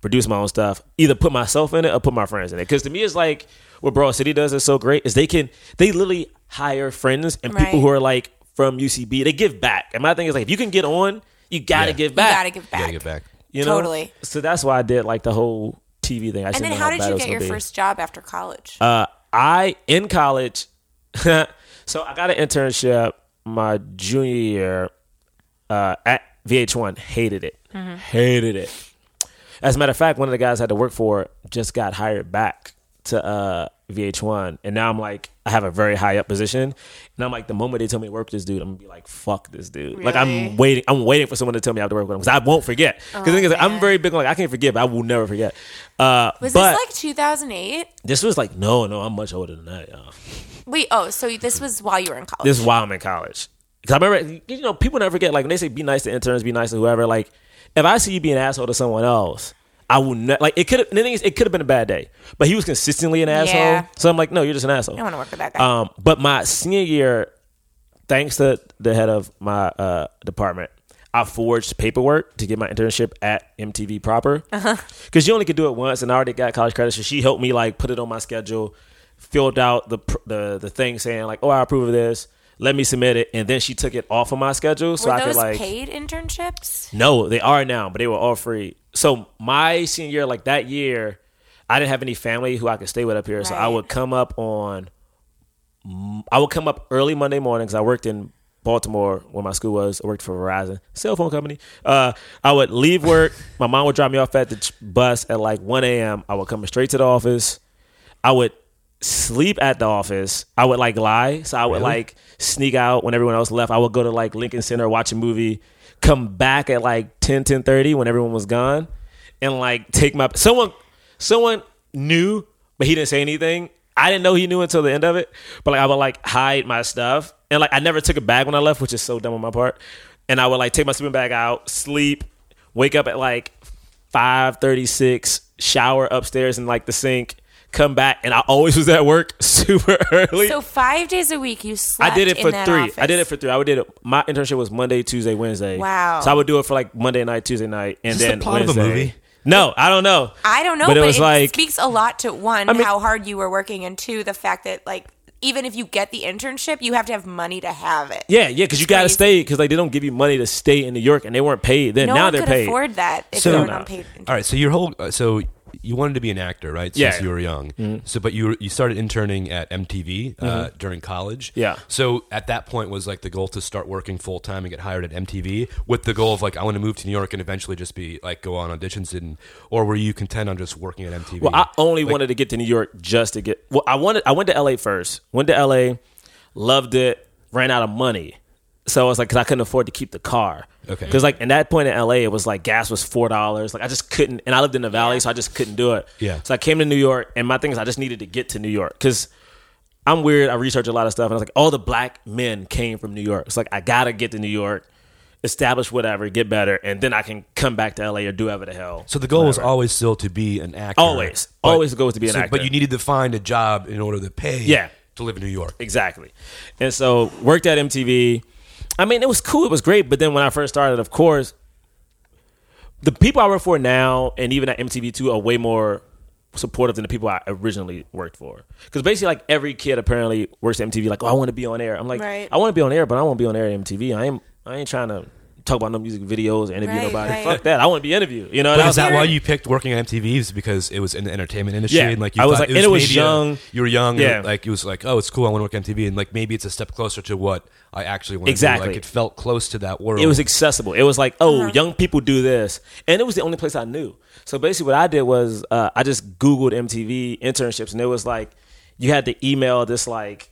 produce my own stuff, either put myself in it or put my friends in it. Because to me, it's like what Broad City does is so great is they can they literally hire friends and people who are like from UCB. They give back, and my thing is like if you can get on, you gotta Yeah. give You back. gotta give back. You back. gotta give back. You know? Totally. So that's why I did like the whole TV thing. I And didn't then know how did you get your be. first job after college? Uh, I in college. so I got an internship my junior year uh, at VH1. Hated it. Hated it. As a matter of fact, one of the guys I had to work for just got hired back to uh, VH1, and now I'm like, I have a very high up position, and I'm like, the moment they tell me to work with this dude, I'm gonna be like, fuck this dude. Like I'm waiting, I'm waiting for someone to tell me I have to work with him because I won't forget. Because thing I'm very big on like I can't forget, but I will never forget. Uh, was but this like 2008? this was like no, no, I'm much older than that, y'all. Wait, oh, so this was while you were in college. This is while I'm in college. Because I remember, you know, people never forget. Like when they say be nice to interns, be nice to whoever. Like if I see you be an asshole to someone else, I will not. Like it could. have The thing is, it could have been a bad day, but he was consistently an asshole. Yeah. So I'm like, no, you're just an asshole. I want to work with that guy. Um, but my senior year, thanks to the head of my uh, department, I forged paperwork to get my internship at MTV proper. Because you only could do it once, and I already got college credit, so she helped me like put it on my schedule, filled out the the the thing saying like, oh, I approve of this. Let me submit it, and then she took it off of my schedule, so were I could like. paid internships? No, they are now, but they were all free. So my senior year, like that year, I didn't have any family who I could stay with up here. So I would come up on, I would come up early Monday morning because I worked in Baltimore where my school was. I worked for Verizon, cell phone company. Uh, I would leave work. my mom would drop me off at the bus at like 1 a.m. I would come straight to the office. I would sleep at the office. I would like lie. So I would like sneak out when everyone else left. I would go to like Lincoln Center, watch a movie, come back at like 10, 10 30 when everyone was gone, and like take my someone someone knew, but he didn't say anything. I didn't know he knew until the end of it. But like I would like hide my stuff. And like I never took a bag when I left, which is so dumb on my part. And I would like take my sleeping bag out, sleep, wake up at like five thirty six, shower upstairs in like the sink, come back, and I always was at work super early. So five days a week you slept I did it for three. office. I did it for three. I would did it. My internship was Monday, Tuesday, Wednesday. Wow. So I would do it for like Monday night, Tuesday night, and Is this then the plot of a movie? No, I don't know. I don't know, But but, it was it like- speaks a lot to one I mean- how hard you were working, and two the fact that like even if you get the internship, you have to have money to have it. Yeah, yeah, because you got to stay because like they don't give you money to stay in New York, and they weren't paid. Then no now one they're could paid. afford that if So- you were No. an unpaid. All right, so your whole uh, so you wanted to be an actor, right? Since Yeah. Mm-hmm. you were young. So, but you were, you started interning at MTV uh, during college. Yeah. So at that point was like the goal to start working full time and get hired at MTV with the goal of like I want to move to New York and eventually just be like go on auditions and or were you content on just working at MTV? Well, I only Like- wanted to get to New York just to get. Well, I wanted. I went to LA first. Went to LA, loved it. Ran out of money, so I was like, because I couldn't afford to keep the car. Okay. Because like in that point in LA, it was like gas was four dollars. Like I just couldn't, and I lived in the valley, so I just couldn't do it. Yeah. So I came to New York, and my thing is, I just needed to get to New York because. I'm weird. I research a lot of stuff, and I was like, all the black men came from New York. It's like I gotta get to New York, establish whatever, get better, and then I can come back to LA or do whatever the hell. So the goal was whatever. always still to be an actor. Always. Always the goal was to be an so- actor. But you needed to find a job in order to pay Yeah. to live in New York. Exactly. And so worked at MTV. I mean, it was cool. It was great. But then when I first started, of course, the people I work for now and even at MTV too are way more supportive than the people I originally worked for. Because basically, like every kid apparently works at MTV. Like, oh, I want to be on air. I'm like, Right. I want to be on air, but I won't be on air at MTV. I ain't. I ain't trying to talk about no music videos or interview Right, nobody. right. Fuck that. I want to be interviewed. You know. But And is was that like, why you picked working at MTV? Is because it was in the entertainment industry? Yeah. and like you I was thought like- and it was maybe a- young. you were young. Yeah. And like it was like, oh, it's cool. I want to work at MTV, and like maybe it's a step closer to what I actually want. Exactly. To do. Like it felt close to that world. It was accessible. It was like, oh, young people do this, and it was the only place I knew. So basically, what I did was uh, I just Googled MTV internships, and it was like you had to email this like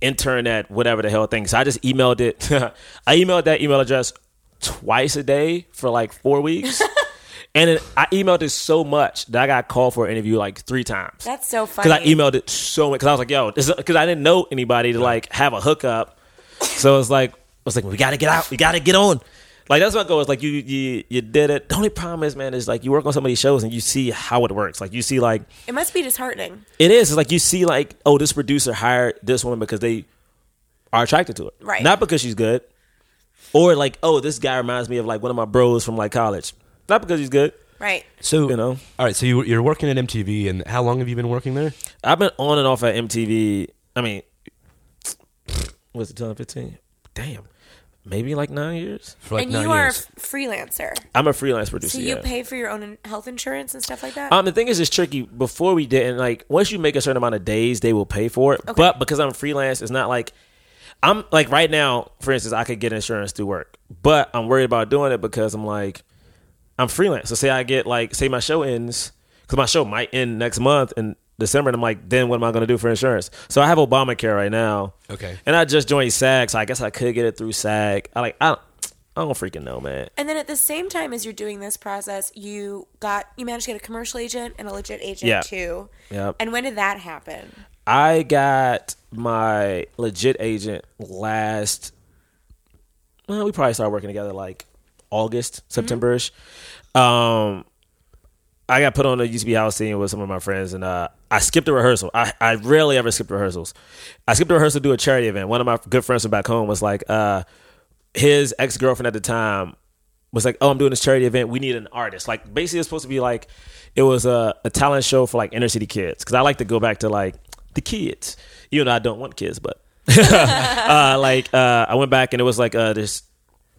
internet whatever the hell thing. So I just emailed it. I emailed that email address twice a day for like four weeks. And then I emailed it so much that I got called for an interview like three times. That's so funny. Because I emailed it so much. Because I was like, yo, because I didn't know anybody to like have a hookup. So it's like, I was like, we got to get out. We got to get on. Like that's what goes. It's like you, you, you did it. The only problem is, man, is like you work on some of these shows and you see how it works. Like you see, like It must be disheartening. it is. It's like you see, like, oh, this producer hired this woman because they are attracted to it, Right. Not because she's good, or like, oh, this guy reminds me of like one of my bros from like college, not because he's good. Right. So You know, all right. So you, you're working at MTV, and how long have you been working there? I've been on and off at MTV. I mean, was it, 2015? Damn, maybe like nine years. For like and nine you are a years. f- freelancer. I'm a freelance producer. So you yeah. pay for your own health insurance and stuff like that? Um, the thing is, it's tricky. Before we didn't like once you make a certain amount of days, they will pay for it. But because I'm freelance, it's not like I'm like right now. For instance, I could get insurance through work, but I'm worried about doing it because I'm like I'm freelance. So say I get like say my show ends because my show might end next month in December, and I'm like, then what am I going to do for insurance? So I have Obamacare right now. Okay. and I just joined SAG, so I guess I could get it through SAG. I like I don't, I don't freaking know, man. and then at the same time as you're doing this process, you got you managed to get a commercial agent and a legit agent Yeah. too. Yep. And when did that happen? I got my legit agent last. Well, we probably started working together like August, September ish. Um, I got put on the UCB house scene with some of my friends, and uh, I skipped a rehearsal. I, I rarely ever skip rehearsals. I skipped a rehearsal to do a charity event. One of my good friends from back home was like, uh, his ex girlfriend at the time was like, "Oh, I'm doing this charity event. We need an artist." Like, basically, it's supposed to be like it was a, a talent show for like inner city kids. Because I like to go back to like the kids, even though I don't want kids, but uh, like uh, I went back and it was like uh, this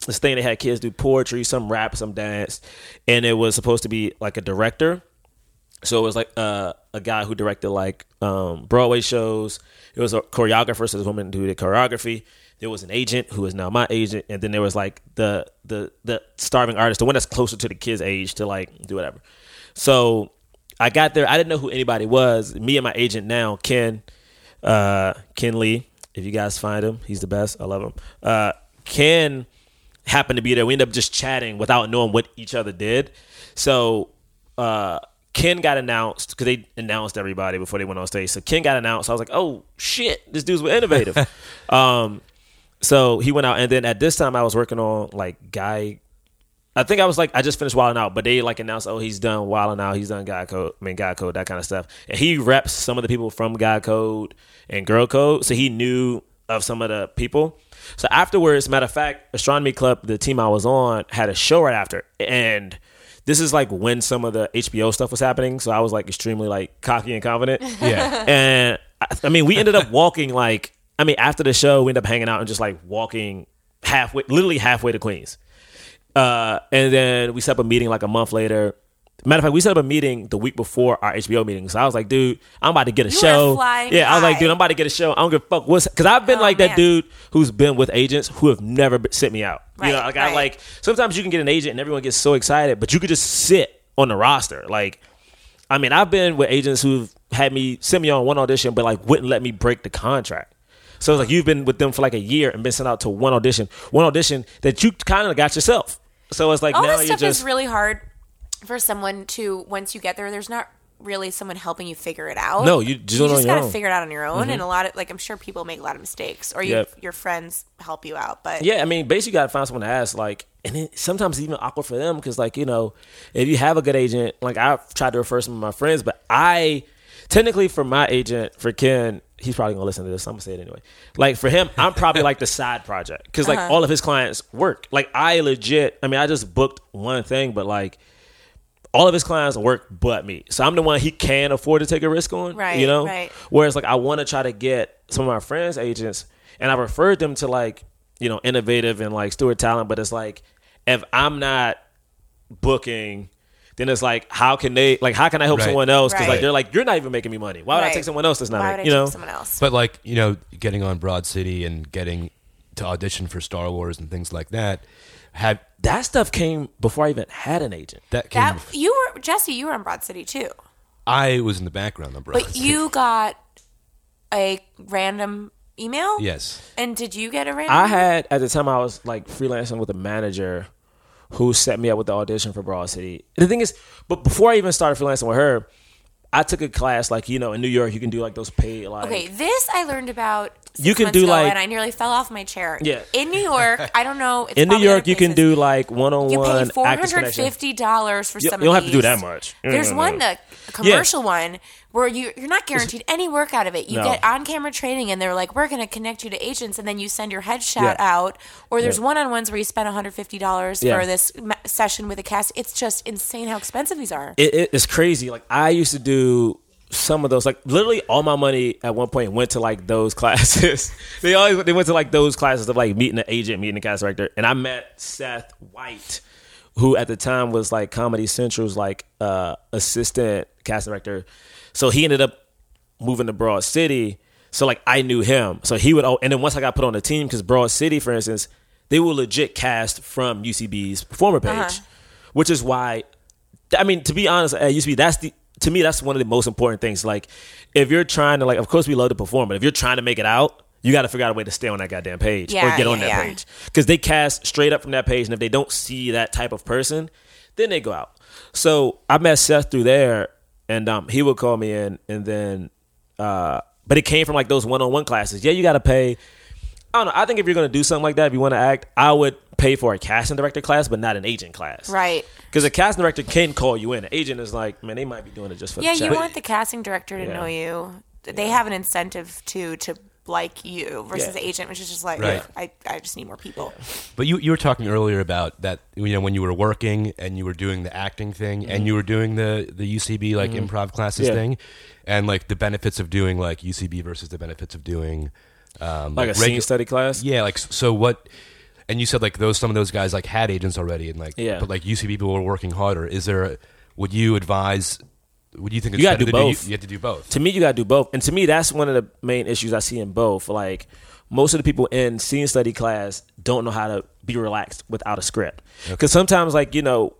this thing they had kids do poetry, some rap, some dance, and it was supposed to be like a director. So it was like uh, a guy who directed like um, Broadway shows. It was a choreographer, so this woman who did choreography. There was an agent who is now my agent, and then there was like the the the starving artist, the one that's closer to the kid's age to like do whatever. So I got there. I didn't know who anybody was. Me and my agent now, Ken, uh, Ken Lee. If you guys find him, he's the best. I love him. Uh, Ken happened to be there. We ended up just chatting without knowing what each other did. So uh, Ken got announced because they announced everybody before they went on stage. So Ken got announced. I was like, oh shit, this dude's with Innovative. um, so he went out, and then at this time I was working on like Guy. I think I was like I just finished Wild 'N Out, but they like announced, oh, he's done Wild 'N Out, he's done Guy Code, I mean Guy Code, that kind of stuff, and he reps some of the people from Guy Code and Girl Code, so he knew of some of the people. So afterwards, matter of fact, Astronomy Club, the team I was on, had a show right after, and this is like when some of the HBO stuff was happening, so I was like extremely like cocky and confident. Yeah. And I, I mean, we ended up walking like, I mean, after the show, we ended up hanging out and just like walking halfway, literally halfway to Queens. Uh, and then we set up a meeting like a month later. Matter of fact, we set up a meeting the week before our HBO meeting. So I was like, dude, I'm about to get a You show. yeah, I was like, dude, I'm about to get a show. I don't give a fuck what's because I've been Oh, like that dude who's been with agents who have never sent me out. you know, Right, like I like sometimes you can get an agent and everyone gets so excited, but you could just sit on the roster. Like, I mean, I've been with agents who've had me send me on one audition, but like wouldn't let me break the contract. So it's like you've been with them for like a year and been sent out to one audition, one audition that you kind of got yourself. So it's like All now this you're stuff just is really hard for someone to once you get there. There's not really someone helping you figure it out. No, you it just gotta own. figure it out on your own. And mm-hmm. a lot of like I'm sure people make a lot of mistakes, or you, Yep. your friends help you out. But Yeah, I mean, basically, you gotta find someone to ask. Like, and then sometimes it's even awkward for them because, like, you know, if you have a good agent, like I've tried to refer some of my friends, but I technically for my agent for Ken, he's probably gonna listen to this. I'm gonna say it anyway. Like for him, I'm probably like the side project because like uh-huh. all of his clients work. Like I legit, I mean, I just booked one thing, but like. All of his clients work but me. So I'm the one he can afford to take a risk on. Right, You know? right. Whereas like I want to try to get some of my friends' agents, and I referred them to like you know Innovative and like Stewart Talent, but it's like if I'm not booking, then it's like how can they like how can I help Right. someone else? Because Right. like they're like you're not even making me money. Why would I take someone else that's not why would I making you know? someone else? But like you know, getting on Broad City and getting to audition for Star Wars and things like that, have That stuff came before I even had an agent. that came. that you were Jesse, you were on Broad City too, I was in the background on Broad City. but City. you got a random email. yes, And did you get a random? I had at the time I was like freelancing with a manager who set me up with the audition for Broad City. The thing is, but before I even started freelancing with her, I took a class like you know in New York you can do like those paid like Okay, this I learned about. You can do, like- and I nearly fell off my chair. Yeah. In New York, I don't know. In New York you can do like one on one. You pay four hundred fifty dollars for You- some. you don't have to do that much. There's one, the commercial one, where you you're not guaranteed any work out of it. You No. get on camera training, and they're like, "We're going to connect you to agents," and then you send your headshot Yeah. out. Or there's Yeah. one on ones where you spend one hundred fifty dollars Yeah. for this session with a cast. It's just insane how expensive these are. it, it- it's crazy. Like I used to do some of those. Like literally, all my money at one point went to like those classes. they always they went to like those classes of like meeting an agent, meeting a cast director, and I met Seth White, who at the time was like Comedy Central's like uh, assistant cast director. So he ended up moving to Broad City. So like I knew him. So he would. Oh, and then once I got put on the team, because Broad City, for instance, they will legit cast from UCB's performer page, Uh-huh. which is why I mean, to be honest, at UCB, that's the to me that's one of the most important things. Like, if you're trying to like, of course we love to perform, but if you're trying to make it out, you got to figure out a way to stay on that goddamn page or Yeah, get on that yeah. page because they cast straight up from that page, and if they don't see that type of person, then they go out. So I met Seth through there, and um, he would call me in, and then, uh, but it came from like those one-on-one classes. Yeah, you got to pay. I don't know. I think if you're going to do something like that, if you want to act, I would pay for a casting director class, but not an agent class. Right. Because a casting director can call you in. An agent is like, man, they might be doing it just for the Yeah, the you want the casting director to Yeah. know you. They have an incentive to to like you versus Yeah. the agent, which is just like Right. I, I just need more people. But you you were talking earlier about that you know when you were working and you were doing the acting thing and you were doing the the UCB like improv classes Mm-hmm. Yeah. thing, and like the benefits of doing like UCB versus the benefits of doing um, like a regu- scene study class. Yeah, like so what? And you said like those some of those guys like had agents already and like Yeah. but like UCB people were working harder. Is there? A, would you advise? Would you think it's You gotta better do to both. You, you have to do both. To me, you got to do both. And to me, that's one of the main issues I see in both. Like, most of the people in scene study class don't know how to be relaxed without a script. Because sometimes, like, you know,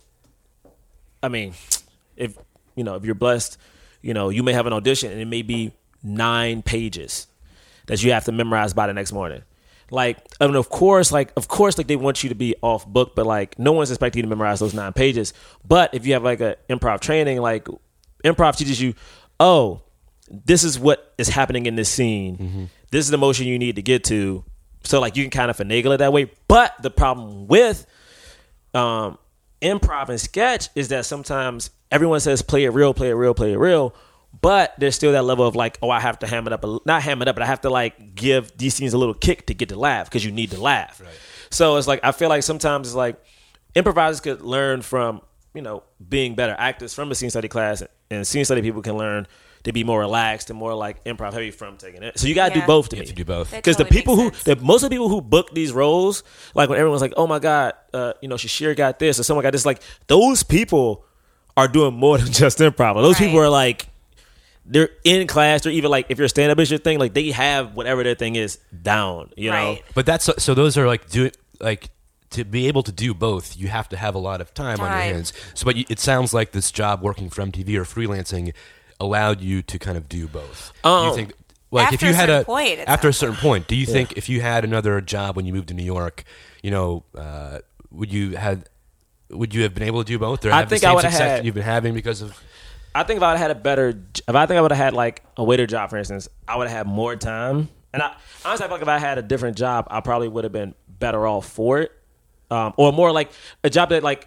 I mean, if, you know, if you're blessed, you know, you may have an audition and it may be nine pages that you have to memorize by the next morning. Like, I mean, of course, like, of course, like they want you to be off book, but like, no one's expecting you to memorize those nine pages. But if you have like an improv training, like, improv teaches you, oh, this is what is happening in this scene. This is the motion you need to get to. So like, you can kind of finagle it that way. But the problem with um, improv and sketch is that sometimes everyone says play it real, play it real, play it real. But there's still that level of like, oh, I have to ham it up, a, not ham it up, but I have to like give these scenes a little kick to get to laugh because you need to laugh. So it's like I feel like sometimes it's like improvisers could learn from you know being better actors from a scene study class, and scene study people can learn to be more relaxed and more like improv heavy from taking it. So you got to Yeah. do both to You me. have to do both. That Because the people who, the, most of the people who book these roles, like when everyone's like, "Oh my god, uh, you know, Sasheer got this," or someone got this, like those people are doing more than just improv. Those people are like, they're in class, or even like if your stand up is your thing, like they have whatever their thing is down. You know, Right. But that's so those are like do like to be able to do both, you have to have a lot of time, on your hands. So, but you, it sounds like this job working for MTV or freelancing allowed you to kind of do both. do Oh. you think? Like if After you a had certain a point, after a sounds certain point, do you think if you had another job when you moved to New York, you know, uh, would you had would you have been able to do both? Or I have the think I same would've success had- that you've been having because of I think if I had a better, if I think I would have had like a waiter job, for instance, I would have had more time. And I honestly, I feel like if I had a different job, I probably would have been better off for it, um, or more like a job that like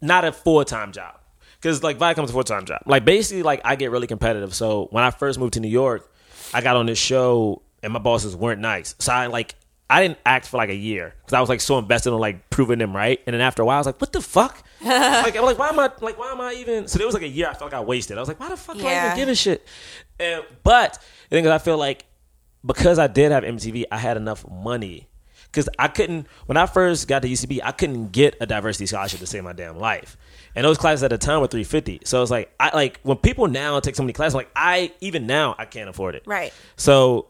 not a full time job. Because like Viacom's a full time job. Like basically, like I get really competitive. So when I first moved to New York, I got on this show and my bosses weren't nice. So I like I didn't act for like a year because I was like so invested in like proving them right. And then after a while, I was like, what the fuck? like I'm like, why am I like why am I even? So there was like a year I felt like I wasted. I was like, why the fuck do I Yeah. even give a shit? And but the thing is, I feel like because I did have MTV, I had enough money. Because I couldn't, when I first got to UCB, I couldn't get a diversity scholarship to save my damn life. And those classes at the time were three fifty. So it's like I like when people now take so many classes, like I even now I can't afford it. Right. So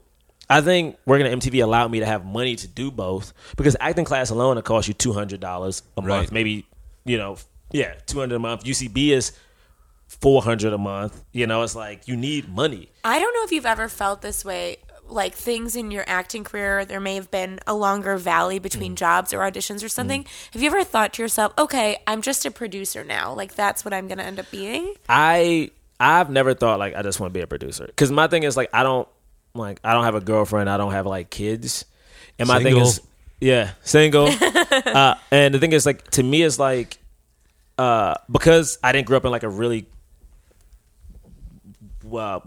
I think working at MTV allowed me to have money to do both because acting class alone it costs you two hundred dollars a month, Right. maybe you know, yeah, two hundred a month. UCB is four hundred a month. You know, it's like you need money. I don't know if you've ever felt this way like things in your acting career, there may have been a longer valley between mm. jobs or auditions or something. Mm. Have you ever thought to yourself, okay, I'm just a producer now. Like that's what I'm going to end up being? I I've never thought like I just want to be a producer because my thing is like I don't like I don't have a girlfriend. I don't have like kids, and my thing is yeah single. uh, and the thing is like to me it's like uh, because I didn't grow up in like a really well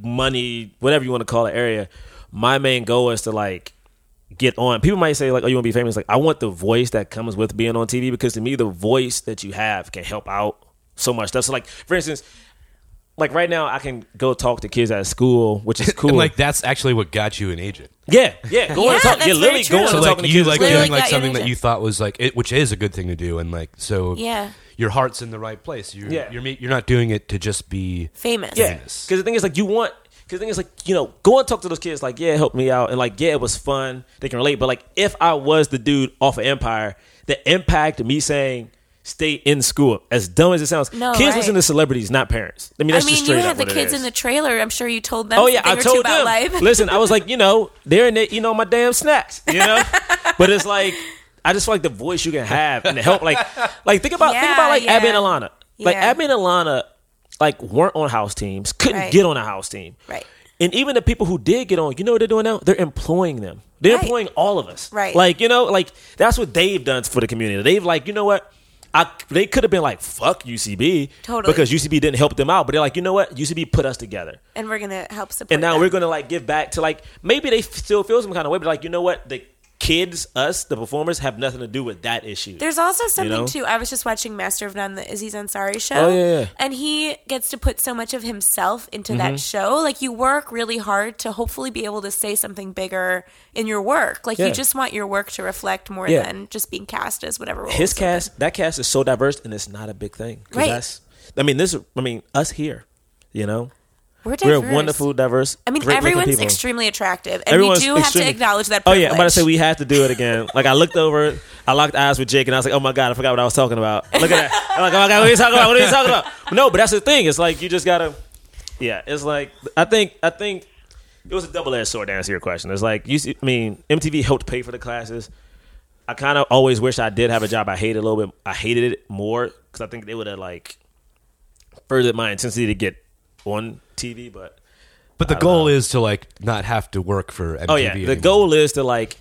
money whatever you want to call it area. My main goal is to like get on. People might say like, "Oh, you want to be famous?" Like, I want the voice that comes with being on TV because to me, the voice that you have can help out so much stuff. So, like, for instance, like right now, I can go talk to kids at school, which is cool. And like that's actually what got you an agent. yeah, yeah, going Yeah, and talk, you're literally going So and like talking to you kids. like at doing like got you an something that you thought was like it, which is a good thing to do, and like so Yeah. your heart's in the right place. You're Yeah. you're you're not doing it to just be Famous. Yeah, because the thing is, like, you want. Because the thing is, like, you know, go and talk to those kids. Like, yeah, help me out, and like, yeah, it was fun. They can relate. But like, if I was the dude off of Empire, the impact of me saying stay in school, as dumb as it sounds, No, kids right. listen to celebrities, not parents. I mean, I mean, just you straight had up the kids in the trailer. I'm sure you told them Oh yeah, I thing or two told them. life. Listen, I was like, you know, they're in it, you know, my damn snacks, you know. but it's like, I just feel like the voice you can have and the help, like, like think about think about like yeah. Abbi and Ilana, like Yeah. Abbi and Ilana, like weren't on house teams, couldn't Right. get on a house team, Right. And even the people who did get on, you know what they're doing now? They're employing them. They're Right. employing all of us, Right. Like you know, like that's what they've done for the community. They've like, you know what? I, they could have been like, fuck UCB. Totally. Because UCB didn't help them out. But they're like, you know what? UCB put us together and we're gonna help support. and now them. we're gonna like give back to like maybe they still feel some kind of way, but like you know what, the kids, us, the performers, have nothing to do with that issue. There's also something know? too. I was just watching Master of None, the Aziz Ansari show. Oh, yeah, yeah. And he gets to put so much of himself into Mm-hmm. that show. Like you work really hard to hopefully be able to say something bigger in your work. Like Yeah. you just want your work to reflect more Yeah. than just being cast as whatever role. His is cast, that cast is so diverse, and it's not a big thing. Right. I mean, this. I mean, us here. You know, We're diverse. we're wonderful, diverse. I mean, everyone's people. extremely attractive, and Everyone's we do have to acknowledge that. Oh yeah, I'm about to say we have to do it again. Like I looked over, I locked eyes with Jake, and I was like, "Oh my god, I forgot what I was talking about." Look at that. I'm like, "Oh my god, what are you talking about? What are you talking about?" No, but that's the thing. It's like you just gotta. Yeah, it's like I think I think it was a double edged sword to answer your question. It's like you. See, I mean, MTV helped pay for the classes. I kind of always wish I did have a job I hated a little bit. I hated it more because I think they would have like furthered my intensity to get on TV, but. But the goal is to like not have to work for MTV. Oh yeah, the anymore. goal is to like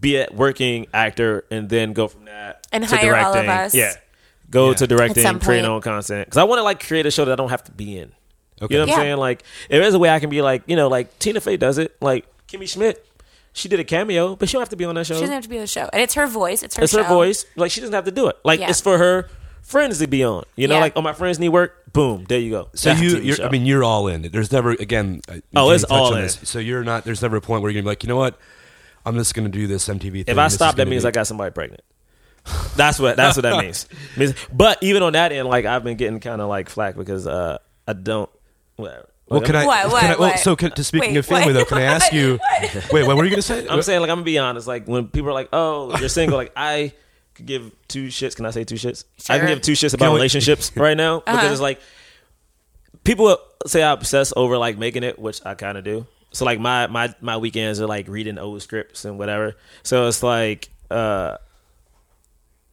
be a working actor and then go from that And to hire all of directing. us. Yeah, go Yeah. to directing, At create own content because I want to like create a show that I don't have to be in. Okay. You know what Yeah. I'm saying? Like, if there's a way I can be like, you know, like Tina Fey does it. Like Kimmy Schmidt, she did a cameo, but she don't have to be on that show. She doesn't have to be on the show, and it's her voice. It's her. it's show. her voice. Like she doesn't have to do it. Like Yeah. it's for her friends to be on. You know, Yeah. like oh my friends need work. Boom, there you go. So That's a you, TV you're, show. I mean, you're all in. There's never again. uh, Oh, you it's touched all on in. So you're not. There's never a point where you're gonna be like, you know what? I'm just gonna do this MTV thing. If I stop, that means be- I got somebody pregnant. That's what that's what that means. Means- But even on that end, like I've been getting kind of like flack because uh I don't. Whatever. Well, can I? What, can what, I- well, what? so can, to speaking Wait, of family, what? though, can I ask you? Wait, what were you gonna say? I'm saying like I'm gonna be honest. Like when people are like, "Oh, you're single," like I could give two shits. Can I say two shits? I can give two shits about relationships right now because Uh-huh. it's like people say I obsess over like making it, which I kind of do. So like my my my weekends are like reading old scripts and whatever. So it's like uh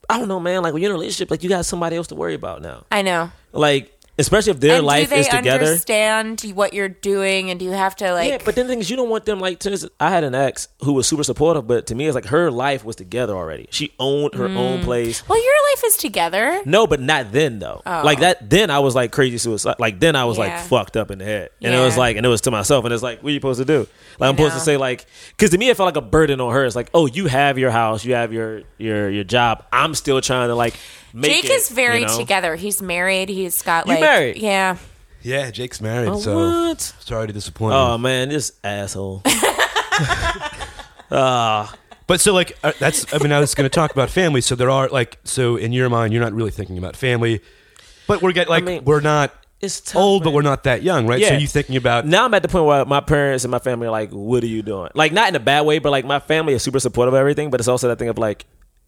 I don't know, man. Like when you're in a relationship, like you got somebody else to worry about now. I know. Like especially if their and life do they is together. understand what you're doing, and do you have to like? yeah, but then the thing is, you don't want them like. To I had an ex who was super supportive, but to me, it's like her life was together already. She owned her Mm. own place. well, your life is together. No, but not then though. Oh. Like that, then I was like crazy suicide. Like then I was like fucked up in the head, and it was like, and it was to myself, and it's like, what are you supposed to do? Like I'm supposed to say like, because to me it felt like a burden on her. It's like, oh, you have your house, you have your your your job. I'm still trying to like Jake it, is very you know? together. He's married. He's got You like married? yeah. yeah, Jake's married, Oh, so what? sorry to disappoint. Oh you. man, this asshole. Ah, But so like uh, that's. I mean, I was going to talk about family. So there are like. So in your mind, you're not really thinking about family, but we're getting like mean, we're not It's tough, old, but we're not that young, right? Yeah. So Yeah. you thinking about now I'm at the point where my parents and my family are like, "What are you doing?" Like not in a bad way, but like my family is super supportive of everything. But it's also that thing of like,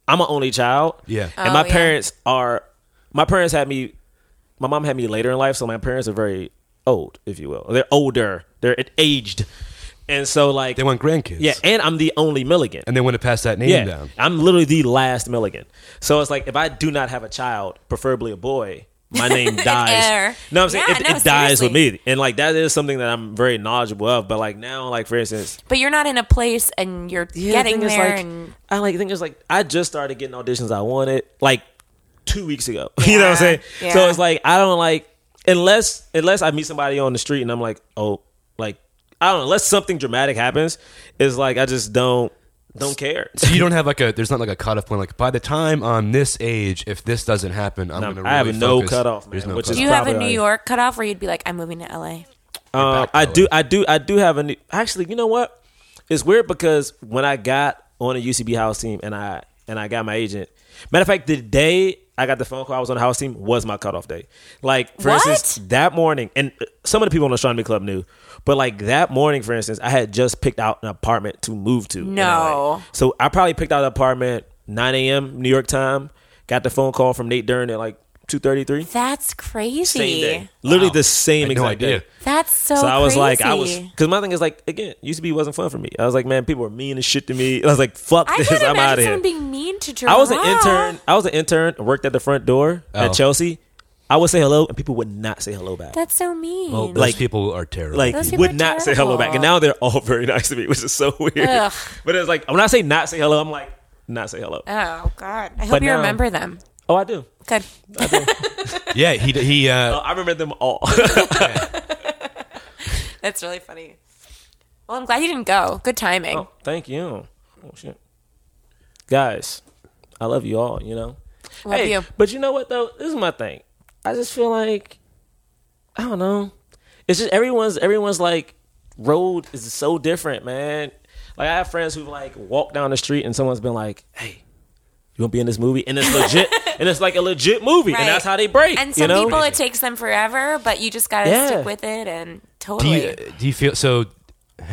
I'm an only child, Yeah. and Oh, my yeah. parents are. My parents had me. My mom had me later in life, so my parents are very old, if you will. They're older. They're aged, and so like They want grandkids. yeah, and I'm the only Milligan. and they want to pass that name yeah, down. I'm literally the last Milligan. So it's like if I do not have a child, preferably a boy, my name dies. No, I'm saying Yeah, it, no, it dies with me, and like that is something that I'm very knowledgeable of. But like now, like for instance, But you're not in a place and you're yeah, getting is, there like, and I like think it's like I just started getting auditions I wanted like two weeks ago. you know what I'm saying? Yeah, So it's like I don't like unless unless I meet somebody on the street and I'm like, oh, like I don't know, unless something dramatic happens, it's like I just don't don't care. So you don't have like a there's not like a cutoff point. Like by the time I'm this age, if this doesn't happen, I'm No, gonna. I have really no focus. cutoff, man, no which is do you have a New like- York cutoff where you'd be like, I'm moving to LA? Um, back I to do, I do, I do have a new. Actually, you know what? It's weird because when I got on a UCB house team and I and I got my agent. Matter of fact, the day I got the phone call, I was on the house team was my cutoff day. Like for What? instance, that morning, and some of the people on the astronomy club knew, but like that morning, for instance, I had just picked out an apartment to move to. No. So I probably picked out an apartment 9 a.m. New York time. Got the phone call from Nate Dern at like 2:33. That's crazy. Same day, literally the same I had no exact idea. day. That's so. So I was like, I was, because my thing is like, again, UCB wasn't fun for me. I was like, man, people were mean as shit to me. I was like, fuck I this, can't I'm out imagine of here. being mean to Jerah. I was an intern. I was an intern. Worked at the front door Oh. at Chelsea. I would say hello, and people would not say hello back. That's so mean. Well, those Like- people are terrible. like Those would are not say hello back, and now they're all very nice to me, which is so weird. Ugh. But it's like when I say not say hello, I'm like not say hello. oh God, I hope But you now- remember them. Oh, I do. Good. yeah, he he. Oh, Uh, I remember them all. That's really funny. Well, I'm glad you didn't go. Good timing. oh, thank you. Oh shit, guys, I love you all. You know. Love Hey, you. But you know what though? This is my thing. I just feel like I don't know. It's just everyone's everyone's like road is so different, man. Like I have friends who've like walk down the street and someone's been like, "Hey, you want to be in this movie?" And it's legit, and it's like a legit movie, Right. and that's how they break. And some you know? people, it takes them forever, but you just gotta Yeah. stick with it and do totally. you do you feel so?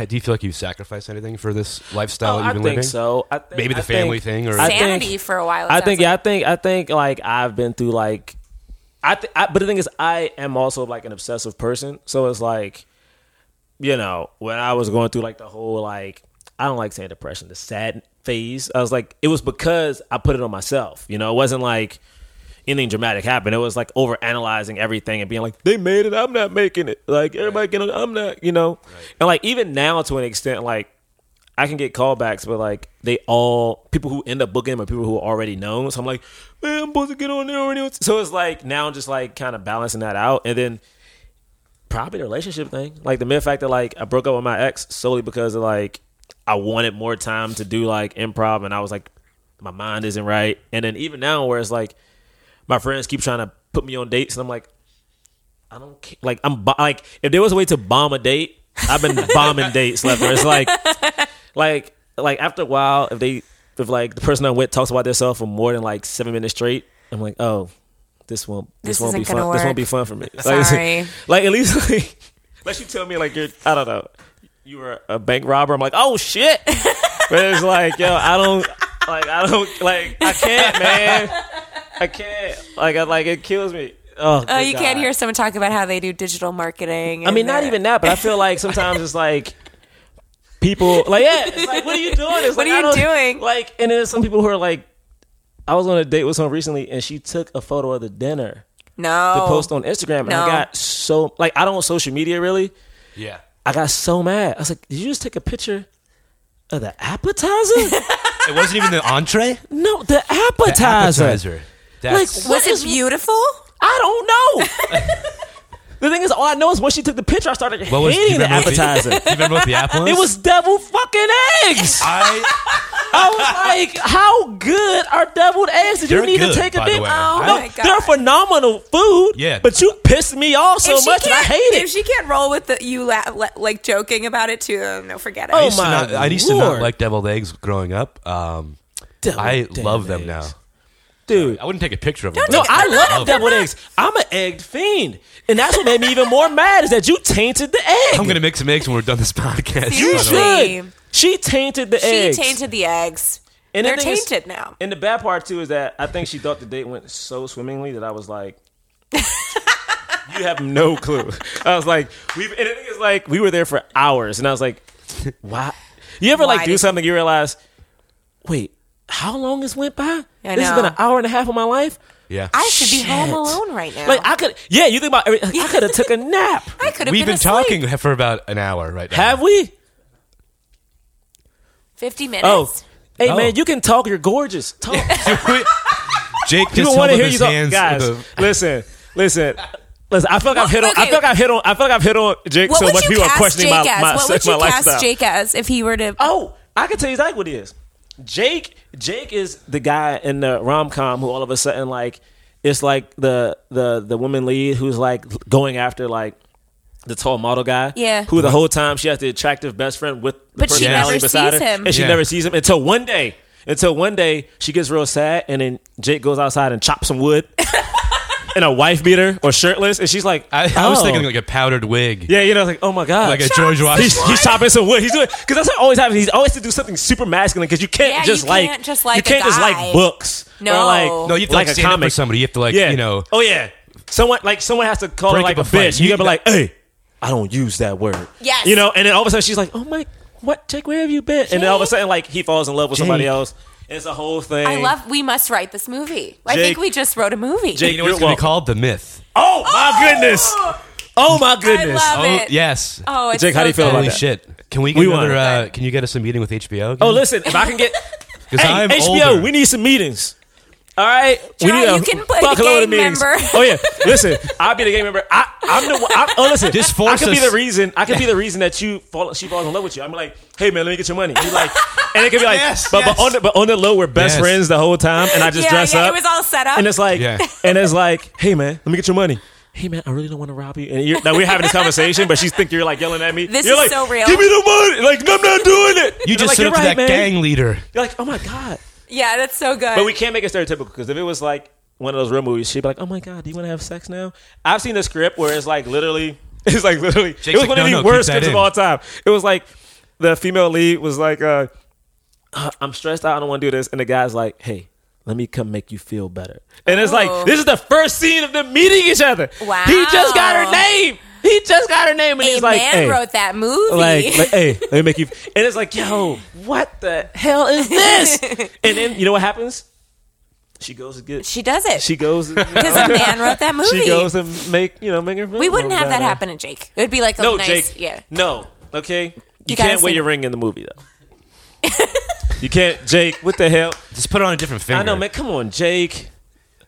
Do you feel like you've sacrificed anything for this lifestyle Oh, you've I been think living? so. I think, Maybe the I family think- thing, or I Sanity think- for a while. I think like. yeah, I think I think like I've been through like I, th- I but the thing is I am also like an obsessive person, so it's like you know when I was going through like the whole like I don't like saying depression, the sad phase. I was like it was because I put it on myself. You know, it wasn't like anything dramatic happened. It was like over analyzing everything and being like they made it, I'm not making it. Like everybody can, I'm not. You know, and like even now to an extent, like I can get callbacks, but like they all people who end up booking them are people who are already known. So I'm like, man, I'm supposed to get on there already. So it's like now I'm just like kind of balancing that out, and then probably the relationship thing, like the mere fact that like I broke up with my ex solely because of like I wanted more time to do like improv, and I was like, my mind isn't right, and then even now where it's like my friends keep trying to put me on dates, and I'm like, I don't care. like I'm like if there was a way to bomb a date, I've been bombing dates left. It's like like like after a while if they if like the person I'm with talks about themselves for more than like seven minutes straight i'm like oh this won't this, This won't be isn't gonna fun this won't be fun for me like, Sorry. like at least like, unless you tell me like you're i don't know you were a bank robber i'm like oh shit but it's like yo i don't like i don't like i can't man i can't like i like it kills me oh, Oh, good you can't hear someone talk about how they do digital marketing. I mean, not even that, but I feel like sometimes it's like people like yeah, it's like what are you doing? It's What like, are you don't- doing? Like, and there's some people who are like, I was on a date with someone recently, and she took a photo of the dinner No. to post on Instagram, and I got so like I don't social media really. Yeah. I got so mad. I was like, did you just take a picture of the appetizer? It wasn't even the entree. no, the The appetizer. appetizer. That's What Was it is- beautiful? I don't know. the thing is, all I know is when she took the picture, I started what was hating the do you remember what appetizer. do you remember what the app was? It was devil fucking eggs. I. I was like, how good are deviled eggs? Did you need good, to take a by the dip? Oh no, my God. they're phenomenal food. Yeah. but you pissed me off so much, and I can't- hate If it. she can't roll with the, you la- la- like joking about it too, then no, forget it. Oh I used, to my not, I used to not like deviled eggs growing up. Um, Deviled I damn love them eggs. now. Dude. I wouldn't take a picture of them. No, I love them. deviled eggs. I'm an egged fiend, and that's what made me even more mad is that you tainted the egg. I'm gonna make some eggs when we're done this podcast. you by the way. Seriously. should. She tainted the She eggs. She tainted the eggs. And They're thing is- tainted now. And the bad part too is that I think she thought the date went so swimmingly that I was like, "You have no clue." I was like, "We." And the thing is, like, we were there for hours, and I was like, why? You ever like do something you realize, wait, how long has went by? I this has been know. an hour and a half of my life. Yeah. I should be home Shit. alone right now. Like I could, yeah. You think about, every, like, I could have took a nap. I could have We've been, asleep. talking for about an hour right now. Have we? fifty oh. minutes. Oh, hey Oh. man, you can talk. You're gorgeous. Talk. Jake just People held want to up hear his you talk, hands guys. with a- Listen, listen. Listen, I feel like I've hit on. I okay. feel like I've hit on. I feel like I've hit on Jake what so would much. you People are cast questioning Jake my as? my, what would my you cast lifestyle. Jake as if he were to? Oh, I can tell you exactly what he is. Jake, Jake is the guy in the rom com who all of a sudden like it's like the the the woman lead who's like going after like the tall model guy. Yeah. Who the whole time she has the attractive best friend with the But she personality never beside sees her, him. and she Yeah. never sees him until one day. Until one day she gets real sad, and then Jake goes outside and chops some wood. in a wife beater or shirtless, and she's like, I, I was "Oh." thinking like a powdered wig. Yeah, you know, like, oh my god, Like a George He's, Washington. he's chopping some wood. He's doing because that's what always happens. He's always to do something super masculine because you can't Yeah, just you like can't just like you can't just guy. like books. No. or like, No, you have to like, a stand up comic. for somebody. You have to like, yeah. you know, Oh yeah. Someone like someone has to call her like a a bitch. You, You- gotta be like, hey, I don't use that word. Yes. You know, and then all of a sudden she's like, oh my, what, Jake, where have you been? And then all of a sudden like he falls in love with somebody else. It's a whole thing. I love. We must write this movie. I Jake- think we just wrote a movie. Jake- you know what it's going to be called? The Myth. Oh my goodness. Oh my goodness. I love Oh, it. yes. Oh, it's Jake, how so do you feel good. about Holy that? shit. Can we get We want another, uh, can you get us a meeting with HBO? Oh, listen, if I can get Because hey, I'm HBO, older. we need some meetings. All right, we John, need a you can play fuckload the of gang meetings. member. Oh yeah, listen, I'll be the game member. I, I'm the. one- I, oh listen, Just I force could be the reason. I could be the reason that you fall. She falls in love with you. I'm like, hey man, let me get your money. He's like, and it could be like, Yes, but yes. but on the but on the low, we're best Yes. friends the whole time, and I just yeah, dress yeah, up. It was all set up. and it's like, Yeah. and it's like, hey man, let me get your money. Hey man, I really don't want to rob you. And you're, now we're having this conversation, but she think you're like yelling at me. This you're is like, so real. Give me the money. Like I'm not doing it. You And just I'm like, stood up to right, that man." gang leader. You're like, oh my god. Yeah, that's so good. But we can't make it stereotypical because if it was like one of those real movies, she'd be like, "Oh my god, do you want to have sex now?" I've seen the script where it's like literally, it's like literally, it was like, one "No, of the no, worst that scripts of all time. It was like the female lead was like, uh, "Uh, "I'm stressed out, I don't want to do this," and the guy's like, "Hey." Let me come make you feel better. And it's Oh. like, this is the first scene of them meeting each other. Wow. He just got her name. He just got her name. And a he's like, man hey, wrote that movie. like, like, hey, let me make you. And it's like, yo, what the hell is this? and then you know what happens? She goes to get. she does it She goes. because a man wrote that movie. She goes and make you know make her. we wouldn't have that happen to Jake. It would be like a No, nice, Jake. yeah. No. Okay. You, You can't wear your ring in the movie though. you can't, Jake. What the hell? Just put it on a different finger. I know, man. Come on, Jake.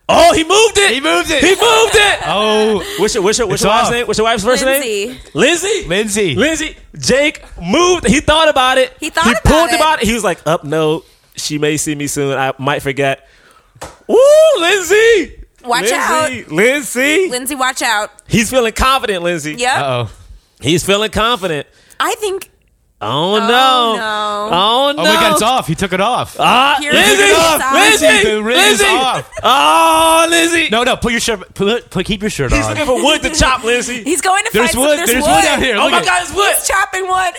Oh, he moved it. He moved it. He moved it. Oh, What's your what's your, what's It's your wife's off. name? What's your wife's first name? Lindsay. Lindsay. Lindsay. Lindsay, Jake moved. He thought about it. He thought he about pulled it. about it. He was like, "Up, no, she may see me soon. I might forget." Woo, Lindsay. Watch Lindsay. out. Lindsay. Lindsay, watch out. He's feeling confident, Lindsay. Yep. Uh oh. He's feeling confident. I think Oh, no. no. Oh no. Oh my god, it's off. He took it off. Ah, Here Lindsay. it is off. Lindsay. Lindsay, the ring is off. Oh, Lindsay. No, no, put your shirt. Put, put keep your shirt on. He's on. looking for wood to chop, Lindsay. he's going to There's find wood. Some, There's wood out here. oh Look my at- God, it's wood. He's chopping wood.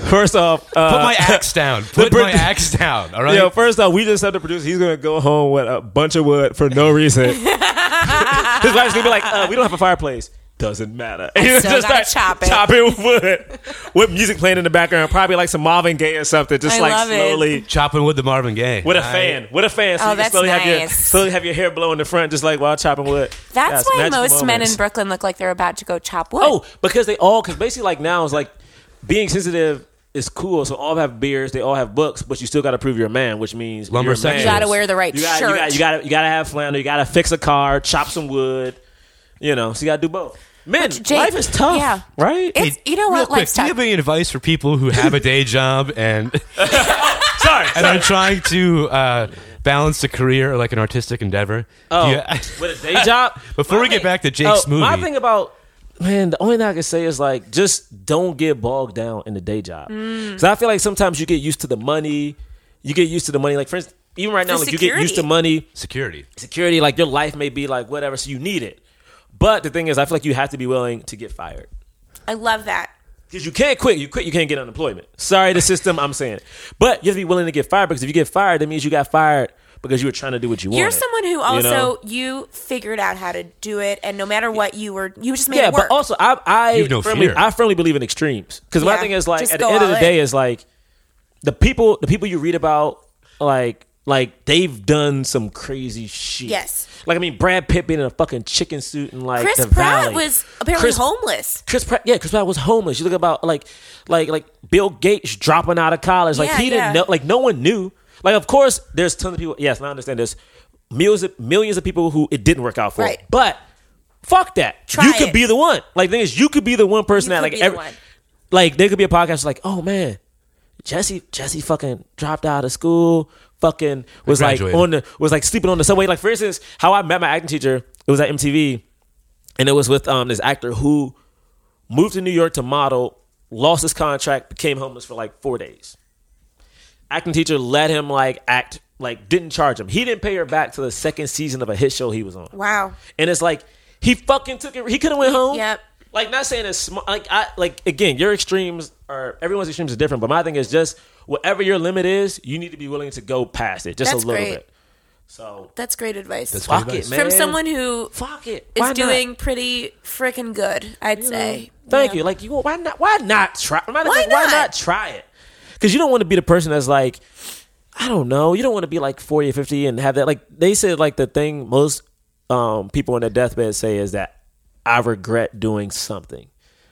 First off, uh, Put my axe down. Put Brit- my axe down. All right. Yo, first off, we just have to produce. He's gonna go home with a bunch of wood for no reason. His wife's gonna be like, uh, "We don't have a fireplace." Doesn't matter. And he'll still gotta chop it. chopping wood with music playing in the background, probably like some Marvin Gaye or something, just I like love it. slowly. Chopping with the Marvin Gaye. With a I- fan, with a fan, so Oh, you can that's slowly have your nice. slowly have your hair blow in the front, just like while chopping wood. That's Yes, why magical most men in Brooklyn look like they're about to go chop wood. Oh, because they all because basically like now it's like being sensitive is cool. So all have beards, they all have books, but you still got to prove you're a man, which means Lumber you're a man. sections. You gotta wear the right you gotta, shirt. You gotta, you gotta you gotta have flannel. You gotta fix a car, chop some wood. You know, so you gotta do both. Men, Jake- life is tough, yeah. right? It's, you know Real what? quick, Life's do you tough. have any advice for people who have a day job and sorry, and are trying to uh, balance a career or like an artistic endeavor? Oh, you- with a day job. Before we My get thing- back to Jake's oh, movie, my thing about man, the only thing I can say is like just don't get bogged down in the day job. Mm. So I feel like sometimes you get used to the money. You get used to the money. Like for instance, even right now, The like you get used to money. security. security, like your life may be like whatever, so you need it. But the thing is, I feel like you have to be willing to get fired. I love that. Because you can't quit. You quit, you can't get unemployment. Sorry, the system, I'm saying. But you have to be willing to get fired because if you get fired, that means you got fired because you were trying to do what you want. You're someone who you also know? you figured out how to do it, and no matter what you were, you just made yeah, it work. but also I I You have no firmly, fear. I firmly believe in extremes because my Yeah, thing is like just at the go end of all the day in. is like the people the people you read about like like they've done some crazy shit. Yes. Like I mean Brad Pitt being in a fucking chicken suit and like Chris the Pratt valley. was apparently Chris- homeless. Chris Pratt, yeah, Chris Pratt was homeless. You look about like, like, like Bill Gates dropping out of college. Like Yeah, he didn't yeah. know. Like no one knew. Like of course, there's tons of people. Yes, I understand. There's millions, of, millions of people who it didn't work out for. Right. But fuck that. Try you could it. be the one. Like the thing is, you could be the one person You that like every, like there could be a podcast like, oh man, Jesse Jesse fucking dropped out of school. Fucking was like on the was like sleeping on the subway. Like for instance, how I met my acting teacher. It was at MTV, and it was with um this actor who moved to New York to model, lost his contract, became homeless for like four days. Acting teacher let him like act like didn't charge him. He didn't pay her back to the second season of a hit show he was on. Wow. And it's like he fucking took it. He could have went home. Yep. Like not saying it's smart. Like I like again, your extremes are everyone's extremes is different. But my thing is just whatever your limit is, you need to be willing to go past it just That's a little great. bit. So That's great advice. That's fuck good it, man. From someone who fuck it. is Why not? doing pretty freaking good, I'd say. Thank Yeah. you. Like you, why not? Why not try? Why, Why why not? not try it? Because you don't want to be the person that's like, I don't know. You don't want to be like forty or fifty and have that. Like they said, like the thing most um, people on their deathbed say is that I regret doing something.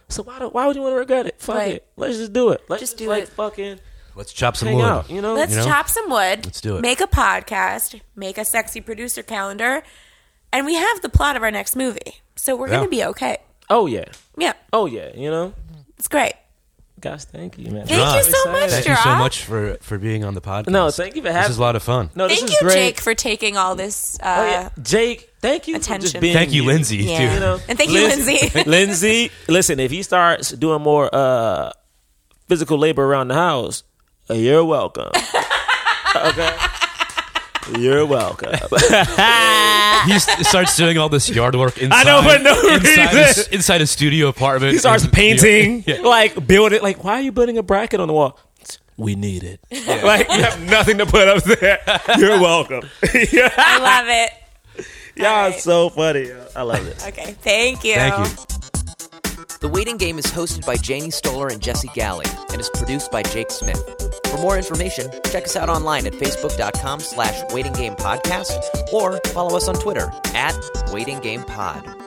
So why do, why would you want to regret it? Fuck Right. it. Let's just do it. Let's Just just, do like it. fucking Let's chop some hang wood. out. You know. Let's You know? chop some wood. Let's do it. Make a podcast. Make a sexy producer calendar, and we have the plot of our next movie. So we're Yeah. gonna be okay. oh yeah. Yeah, Oh yeah. You know. it's great. Guys, thank you, man. Thank Jerah. you so much, Thank you so Jerah. much for for being on the podcast. No, thank you for This having. is a lot of fun. No, this Thank is you, great. Jake, for taking all this. Uh, Oh yeah, Jake. Thank you for just Attention. being. Thank you, Lindsay. Yeah. Too. You know, And thank you, Lindsay. Lindsay, listen, if he starts doing more uh, physical labor around the house, uh, you're welcome. okay, you're welcome. he s- starts doing all this yard work inside. I know, for no inside A, reason. inside a studio apartment. he starts in- painting, Yeah. like building. Like, why are you putting a bracket on the wall? We need it. Like, you have nothing to put up there. You're welcome. yeah, I love it. y'all All are so funny. I love it. Okay, thank you. Thank you. The Waiting Game is hosted by Janie Stoller and Jesse Galley and is produced by Jake Smith. For more information, check us out online at facebook.com slash waiting game podcast or follow us on Twitter at waiting game pod.